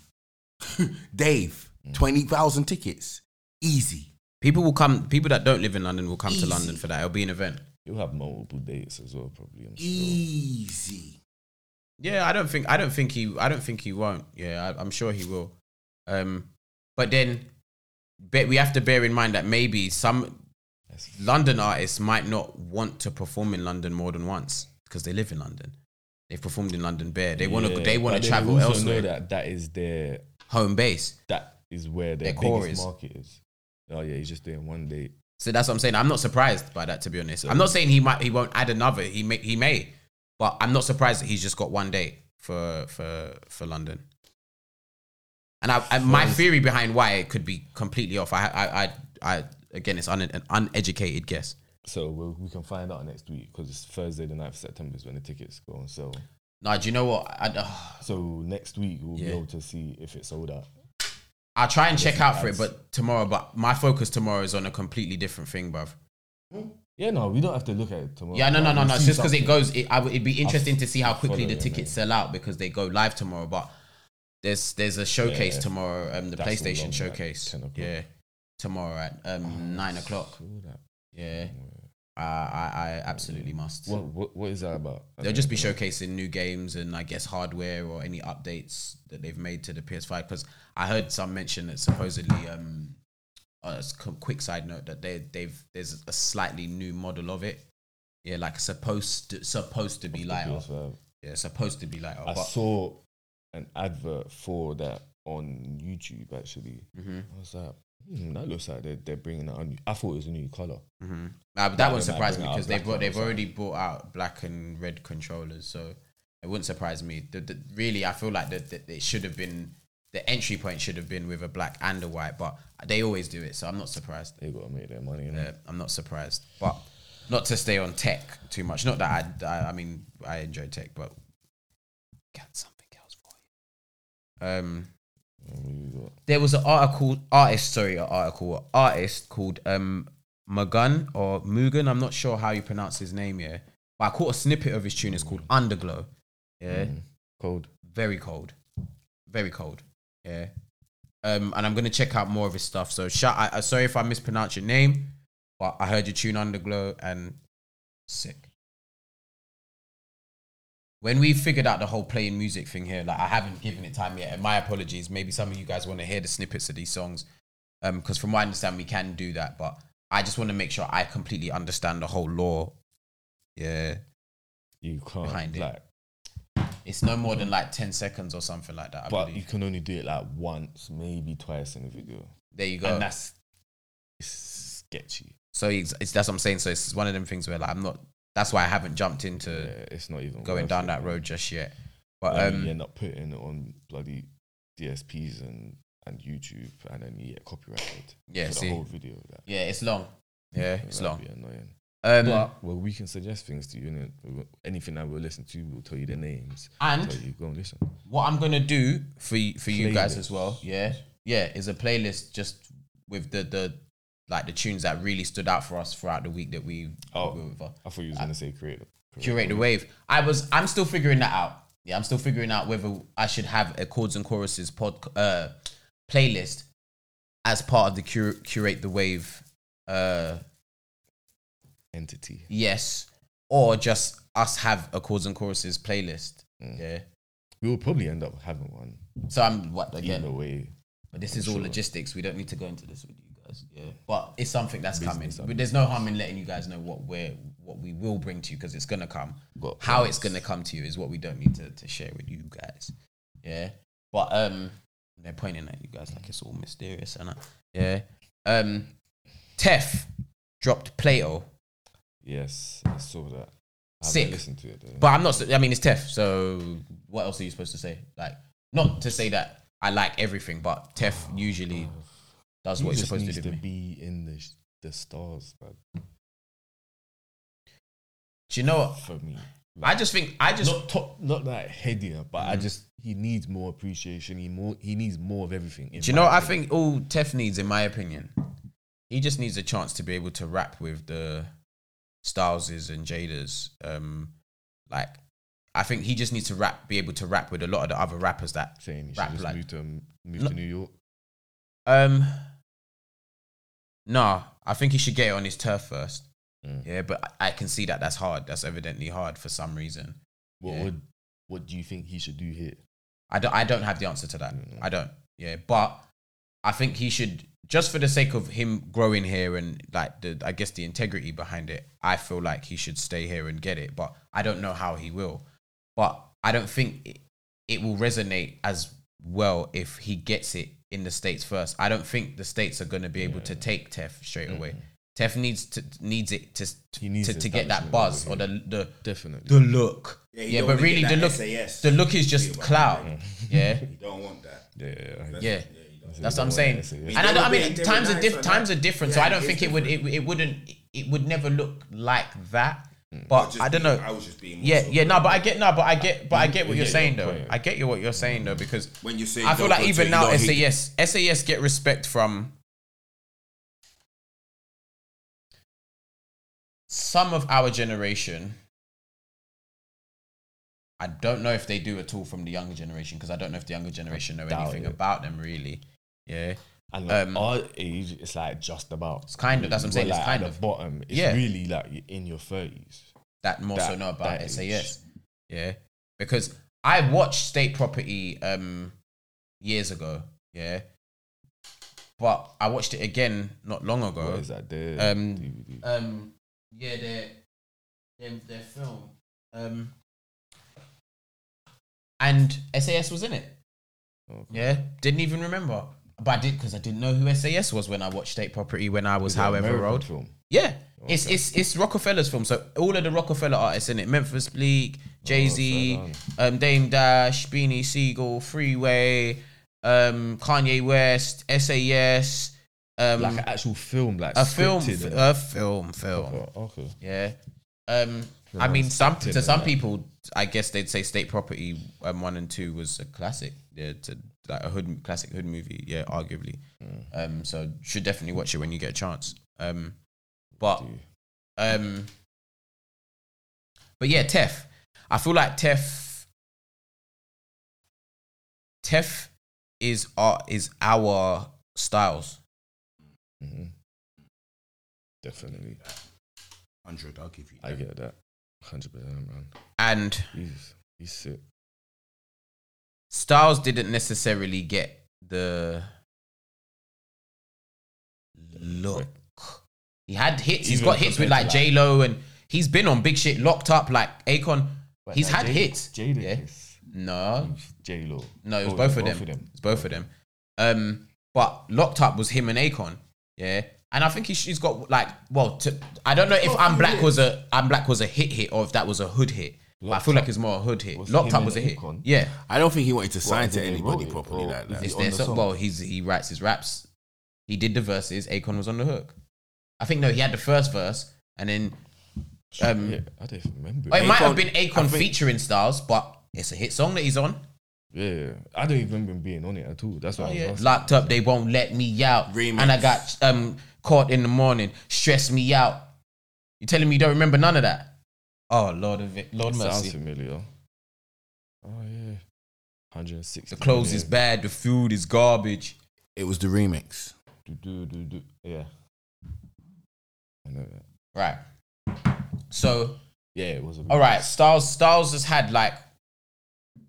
Dave, 20,000 tickets. Easy. people will come. People that don't live in London will come to London for that. It'll be an event. You'll have multiple dates as well, probably. I'm sure. Easy. Yeah, I don't think I don't think he I don't think he won't. Yeah, I, I'm sure he will. Um, but then, but we have to bear in mind that maybe some London artists might not want to perform in London more than once because they live in London. They've performed in London bare. They want to Yeah, they want but to then travel also elsewhere. Know that that is their Home base. that is where their, Their core biggest is. market is. Oh yeah, he's just doing one date. So that's what I'm saying. I'm not surprised by that to be honest. I'm not saying he might he won't add another. He may he may, but I'm not surprised that he's just got one date for for for London. And I, I my theory behind why it could be completely off. I I I, I again it's un, an uneducated guess. So we'll, we can find out next week because it's Thursday, the 9th of September is when the tickets go on sale. Now, do you know what? I, uh, So next week we'll Yeah. be able to see if it's sold out. I'll try and check out for it, but tomorrow. But my focus tomorrow is on a completely different thing, bruv. Yeah, no, we don't have to look at it tomorrow. Yeah, no, no, no, no. It's just because it goes. It, I, it'd be interesting to see how quickly the tickets sell out because they go live tomorrow. But there's there's a showcase Yeah. tomorrow. Um, the PlayStation showcase. yeah, tomorrow at um nine o'clock. Yeah, I, I I absolutely must. What, what what is that about? They'll just be showcasing new games and I guess hardware or any updates that they've made to the PS5. Because I heard some mention that supposedly, um, uh, a quick side note, that they they've there's a slightly new model of it. Yeah, like supposed to, supposed to be lighter. Yeah, supposed to be lighter. I saw an advert for that on YouTube actually. Mhm, I was like, hmm, that looks like they're, they're bringing out. A new, I thought it was a new color. mhm. Nah, but that wouldn't surprise me because they've they've already brought out black and red controllers, so it wouldn't surprise me. The, the, really, I feel like that it should have been the entry point should have been with a black and a white, but they always do it, so I'm not surprised. They gotta make their money. Yeah, I'm not surprised, but not to stay on tech too much. Not that I, I, I mean, I enjoy tech, but got something else for you. Um, What you got? There was an article, artist, sorry, an article, an artist called um Magun or Mugan. I'm not sure how you pronounce his name here, but I caught a snippet of his tune. It's called Underglow. Yeah, Mm, cold. very cold, very cold. Yeah. Um, and I'm gonna check out more of his stuff. So shout. I, sorry if I mispronounce your name, but I heard your tune Underglow and sick. When we figured out the whole playing music thing here, like I haven't given it time yet, and my apologies. Maybe some of you guys want to hear the snippets of these songs, um, because from what I understand, we can do that. But I just want to make sure I completely understand the whole law. Yeah, You can't Behind it. like, it's no more than like ten seconds or something like that. I but believe. you can only do it like once, maybe twice in a video, there you go. and that's it's sketchy. So it's, it's that's what I'm saying. So it's one of them things where like I'm not. That's why I haven't jumped into yeah, it's not even going down it, that road just yet. But Like, um, you end up putting it on bloody DSPs and and YouTube, and then you get copyrighted. Yeah, see. the whole video. Like, yeah, it's long. Yeah, it's long. Annoying. Um, But well, we can suggest things to you. And anything that we'll listen to, we'll tell you the names. and you go and listen. what I'm gonna do for y- for you guys as well, yeah, yeah, is a playlist just with the the like the tunes that really stood out for us throughout the week that we Oh. we with, uh, I thought you was gonna say create. curate the wave. I was I'm still figuring that out. Yeah, I'm still figuring out whether I should have a chords and choruses pod uh playlist as part of the cur- curate the wave uh entity. yes, or just us have a chords and choruses playlist. Mm. Yeah. We will probably end up having one So I'm what again? either way. But this I'm is all logistics. We don't need to go into this with you guys. Yeah. But it's something that's Business, coming. I There's no harm in letting you guys know what we're what we will bring to you because it's gonna come. Got How it's gonna come to you is what we don't need to, to share with you guys. Yeah. But um they're pointing at you guys like it's all mysterious and yeah. Um Tef dropped Plato. Yes, I saw that. I Sick. listened to it. Though. But I'm not I mean it's Tef, so what else are you supposed to say? Like not to say that I like everything, but Tef usually does he what he's supposed to needs do. to to be in the sh- the stars, man. Do you know what? For me, I just think I just not top, not that headier, but I Mm. just he needs more appreciation. He more he needs more of everything. Do you know what I think all Tef needs, in my opinion? He just needs a chance to be able to rap with the Styleses and Jadas. Um, like, I think he just needs to rap, be able to rap with a lot of the other rappers that. He rap just like- move to move to New York. Um, nah, I think he should get it on his turf first. Mm. Yeah, but I I can see that that's hard. That's evidently hard for some reason. What Yeah. would what do you think he should do here? I don't, I don't have the answer to that. Mm. I don't. Yeah, but I think he should just for the sake of him growing here and like the I guess the integrity behind it. I feel like he should stay here and get it, but I don't know how he will. But I don't think it, it will resonate as well if he gets it in the states first. I don't think the states are going to be able to take Tef straight away. Tef needs to needs it to needs to, the to get that buzz or the the Definitely. the look. Yeah, Yeah, but really the look SAS the look is just feel clout. behind Yeah. You don't want that. yeah, yeah, Yeah. you. That's what I'm saying. And. I, don't, I mean, were- they were times are nice diff- times are different, so I don't think it would it, it wouldn't it would never look like that. Mm. But Just I don't being- know. I was just being. Yeah, yeah, no, but I get no, but I get, but I get what You you're get saying though. point. I get you what you're saying though because When you say, I feel like even now you don't SAS SAS get respect from some of our generation. I don't know if they do at all from the younger generation because I don't know if the younger generation know doubt anything it. about them really. Yeah, And like Um, our age, it's like just about. It's kind of- that's what I'm We're, saying, it's Like kind at of. the bottom. It's Yeah. really like in your thirties. that more so That- know about that SAS. Yeah, because I watched State Property um years ago. Yeah, but I watched it again not long ago. What is that? The Um, DVD. Um, yeah, their their their film. Um, and SAS was in it. Okay. Yeah, didn't even remember, but I did because I didn't know who SAS was when I watched State Property when I was Is it however American old. film. Yeah. It's Okay. it's it's Roc-A-Fella's film, so all of the Roc-A-Fella artists in it: Memphis Bleek, Jay Z, Oh, fair um, Dame Dash, Beanie Sigel, Freeway, um, Kanye West, SAS, um, Like an actual film, like a film, scripted and- a film, film. Okay, okay. Yeah. Um, I mean, some to some people, I guess they'd say State Property um, one and two was a classic. Yeah, to like a hood classic hood movie. Yeah, arguably. Mm. Um, so should definitely watch it when you get a chance. Um, but um, but yeah, Tef. I feel like Tef. Tef is our is our styles. mhm. Definitely, Hundred, I'll give you. I get that. Hundred percent, man. And He's he's sick. Styles didn't necessarily get the look. He had hits. He's Even got hits with compared like to, like- J Lo, and he's been on big shit. Locked up like Akon. He's had hits. Jada Yeah. No, J Lo. no, it was both, of, them. It's both of them. Um, but Locked Up was him and Akon. Yeah. And I think he, she's got like, well, to, I don't know if I'm Black was a I'm Black was a hit hit or if that was a hood hit. But I Locked feel like Up it's more a hood hit. was Locked Up was a hit. Akon? Yeah. I don't think he wanted to sign as to in they anybody wrote it, properly or like is that. it It's on their the song. song? Well, he's he writes his raps. He did the verses. Akon was on the hook. I think no, he had the first verse, and then um, yeah, I don't even remember. oh, it might have been I Akon think- featuring Styles, but it's a hit song that he's on. Yeah, I don't even remember him being on it at all. That's what I was asking. Locked up, they won't let me out, Remix. and I got um caught in the morning, stress me out. You telling me you don't remember none of that? Oh Lord of it, Lord Sounds mercy. familiar. Oh yeah, 160. The clothes is bad, the food is garbage. It was the remix. Do, do, do, do. Yeah, I know that. Right. So Yeah, it was. A all right, Styles Styles has had like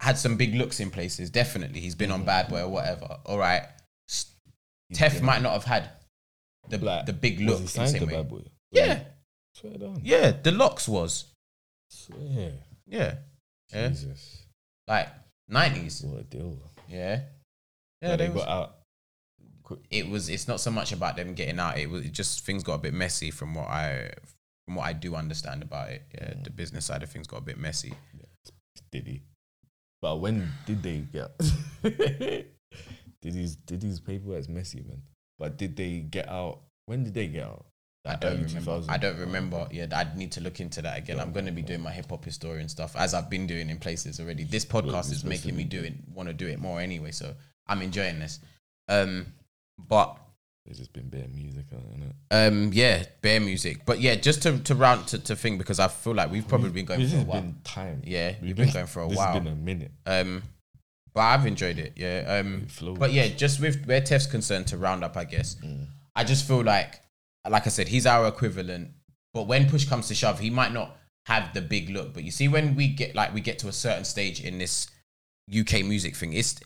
had some big looks in places. Definitely, he's been on Bad Boy or whatever. All right, He's Tef been- might not have had the Like, the big Was look he in the signed same to way. Bad Boy? Yeah, Swear yeah, the locks was Swear. yeah, yeah, Jesus. like nineties. What a deal. Yeah, yeah, Yeah, they they got out. it was. It's not so much about them getting out. It was it just things got a bit messy from what I from what I do understand about it. Yeah, Mm. the business side of things got a bit messy. Did he? But when did they get? did his did his paperwork's messy, man? But did they get out? When did they get out? I don't remember. I don't remember. Yeah, I'd need to look into that again. I'm going to be doing my hip hop historian stuff as I've been doing in places already. This podcast is making me do it, want to do it more anyway. So I'm enjoying this. Um, but it's just been bare music on it. um, yeah, bare music. But yeah, just to to round to, to thing because I feel like we've probably been going This for a while. been time. Yeah, we've been going for a this while. has been a minute. Um, but I've enjoyed it. Yeah. Um, but yeah, just with where Tef's concerned to round up, I guess. Mm. I just feel like, like I said, he's our equivalent. But when push comes to shove, he might not have the big look. But you see, when we get like we get to a certain stage in this UK music thing, it's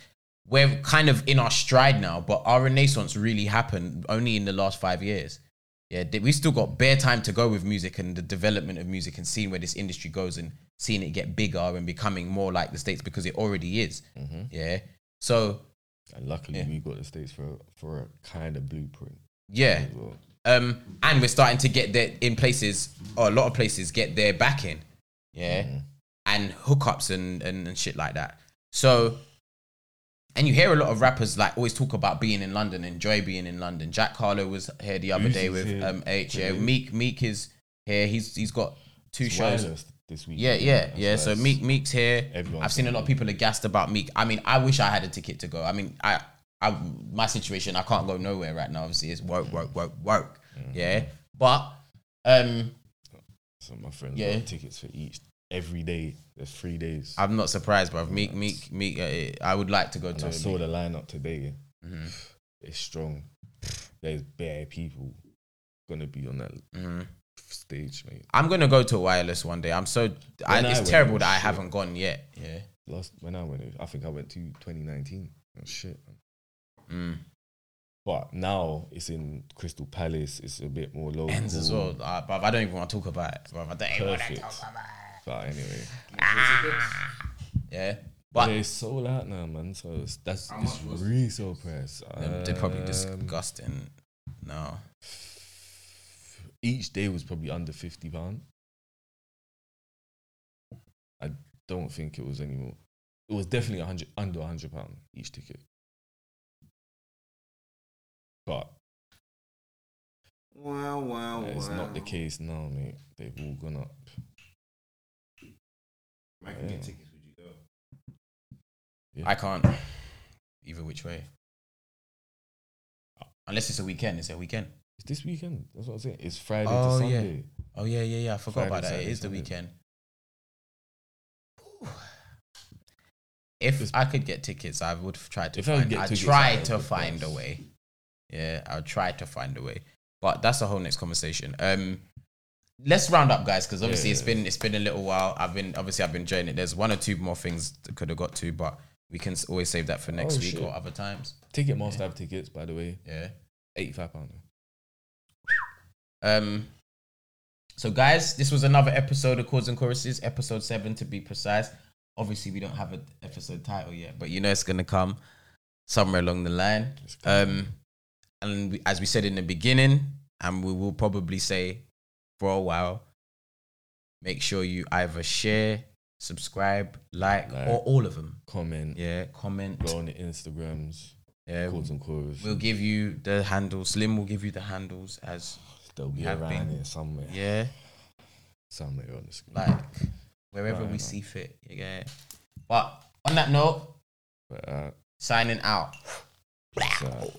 we're kind of in our stride now. But our renaissance really happened only in the last five years. Yeah, we still got bare time to go with music and the development of music and seeing where this industry goes and seeing it get bigger and becoming more like the states because it already is. Mhm. Yeah. So And luckily, Yeah. we got the states for for a kind of blueprint. yeah, well. Um, and we're starting to get there in places, or a lot of places, get their backing, yeah, Mhm. and hookups and, and and shit like that. So, and you hear a lot of rappers like always talk about being in London, enjoy being in London. Jack Harlow was here the other day with here um H. Yeah. Meek Meek is here. He's he's got two It's shows. wireless this week. Yeah, yeah, That's yeah. why So Meek Meek's here. Everyone's I've seen a lot of people are gassed about Meek. I mean, I wish I had a ticket to go. I mean, I, I, my situation, I can't go nowhere right now. Obviously, it's work, work, work, work. Yeah, but um, So my friends Yeah. got tickets for each every day. There's three days. I'm not surprised, bro. Meek, Meek, Meek. Uh, I would like to go and to. I saw Meek. the lineup today. Mhm. It's strong. There's bare people gonna be on that Mhm. stage, mate. I'm gonna go to a wireless one day. I'm so. I, I it's went, terrible that I shit. haven't gone yet. Yeah. Last when I went, I think I went to 2019. Oh, shit. Man. Mm. But now it's in Crystal Palace. It's a bit more local. Ends as well, uh, but I don't even want to talk about it. Bruv. I don't even want to Perfect. talk about it. But anyway, Yeah, but but it's sold out now, man. So it's, that's How it's much was it? resale price. they're, they're probably Um, disgusting. No. Each day was probably under fifty pound. I don't think it was any more. It was definitely a hundred under hundred pound each ticket. But Wow, wow, that is wow. not the case now, mate. They've all gone up. I can get tickets. Would you go? I can't. Either which way. Unless it's a weekend. It's a weekend. It's this weekend. That's what I'm saying. It's Friday Oh, to yeah. Sunday. Oh yeah, yeah, yeah. I forgot Friday, about that. Saturday, it is the weekend. Whew. If Just- I could get tickets, I would try to If I could find. get I tickets, try to find a way. Yeah, I'll try to find a way. But that's a whole next conversation. Um, let's round up, guys, because obviously Yeah, it's yeah, been it's been a little while. I've been obviously I've been enjoying it. There's one or two more things that could have got to, but we can always save that for next Oh, week shit. or other times. Ticket Ticketmaster have tickets, by the way. Yeah. Eighty-five pound. Um. So, guys, this was another episode of Chords and Choruses, episode seven to be precise. Obviously, we don't have an episode title yet, but you know it's gonna come somewhere along the line. It's. Um, and we, as we said in the beginning, and we will probably say for a while, make sure you either share, subscribe, like, Like. or all of them. Comment. Yeah, comment. Go on the Instagrams. Yeah, Chords and chorus. we'll give you the handles. Slim will give you the handles as They'll be around been. here somewhere. yeah. Somewhere on the screen. like wherever Right, we see fit. You get it? But on that note, But, uh, signing out. so-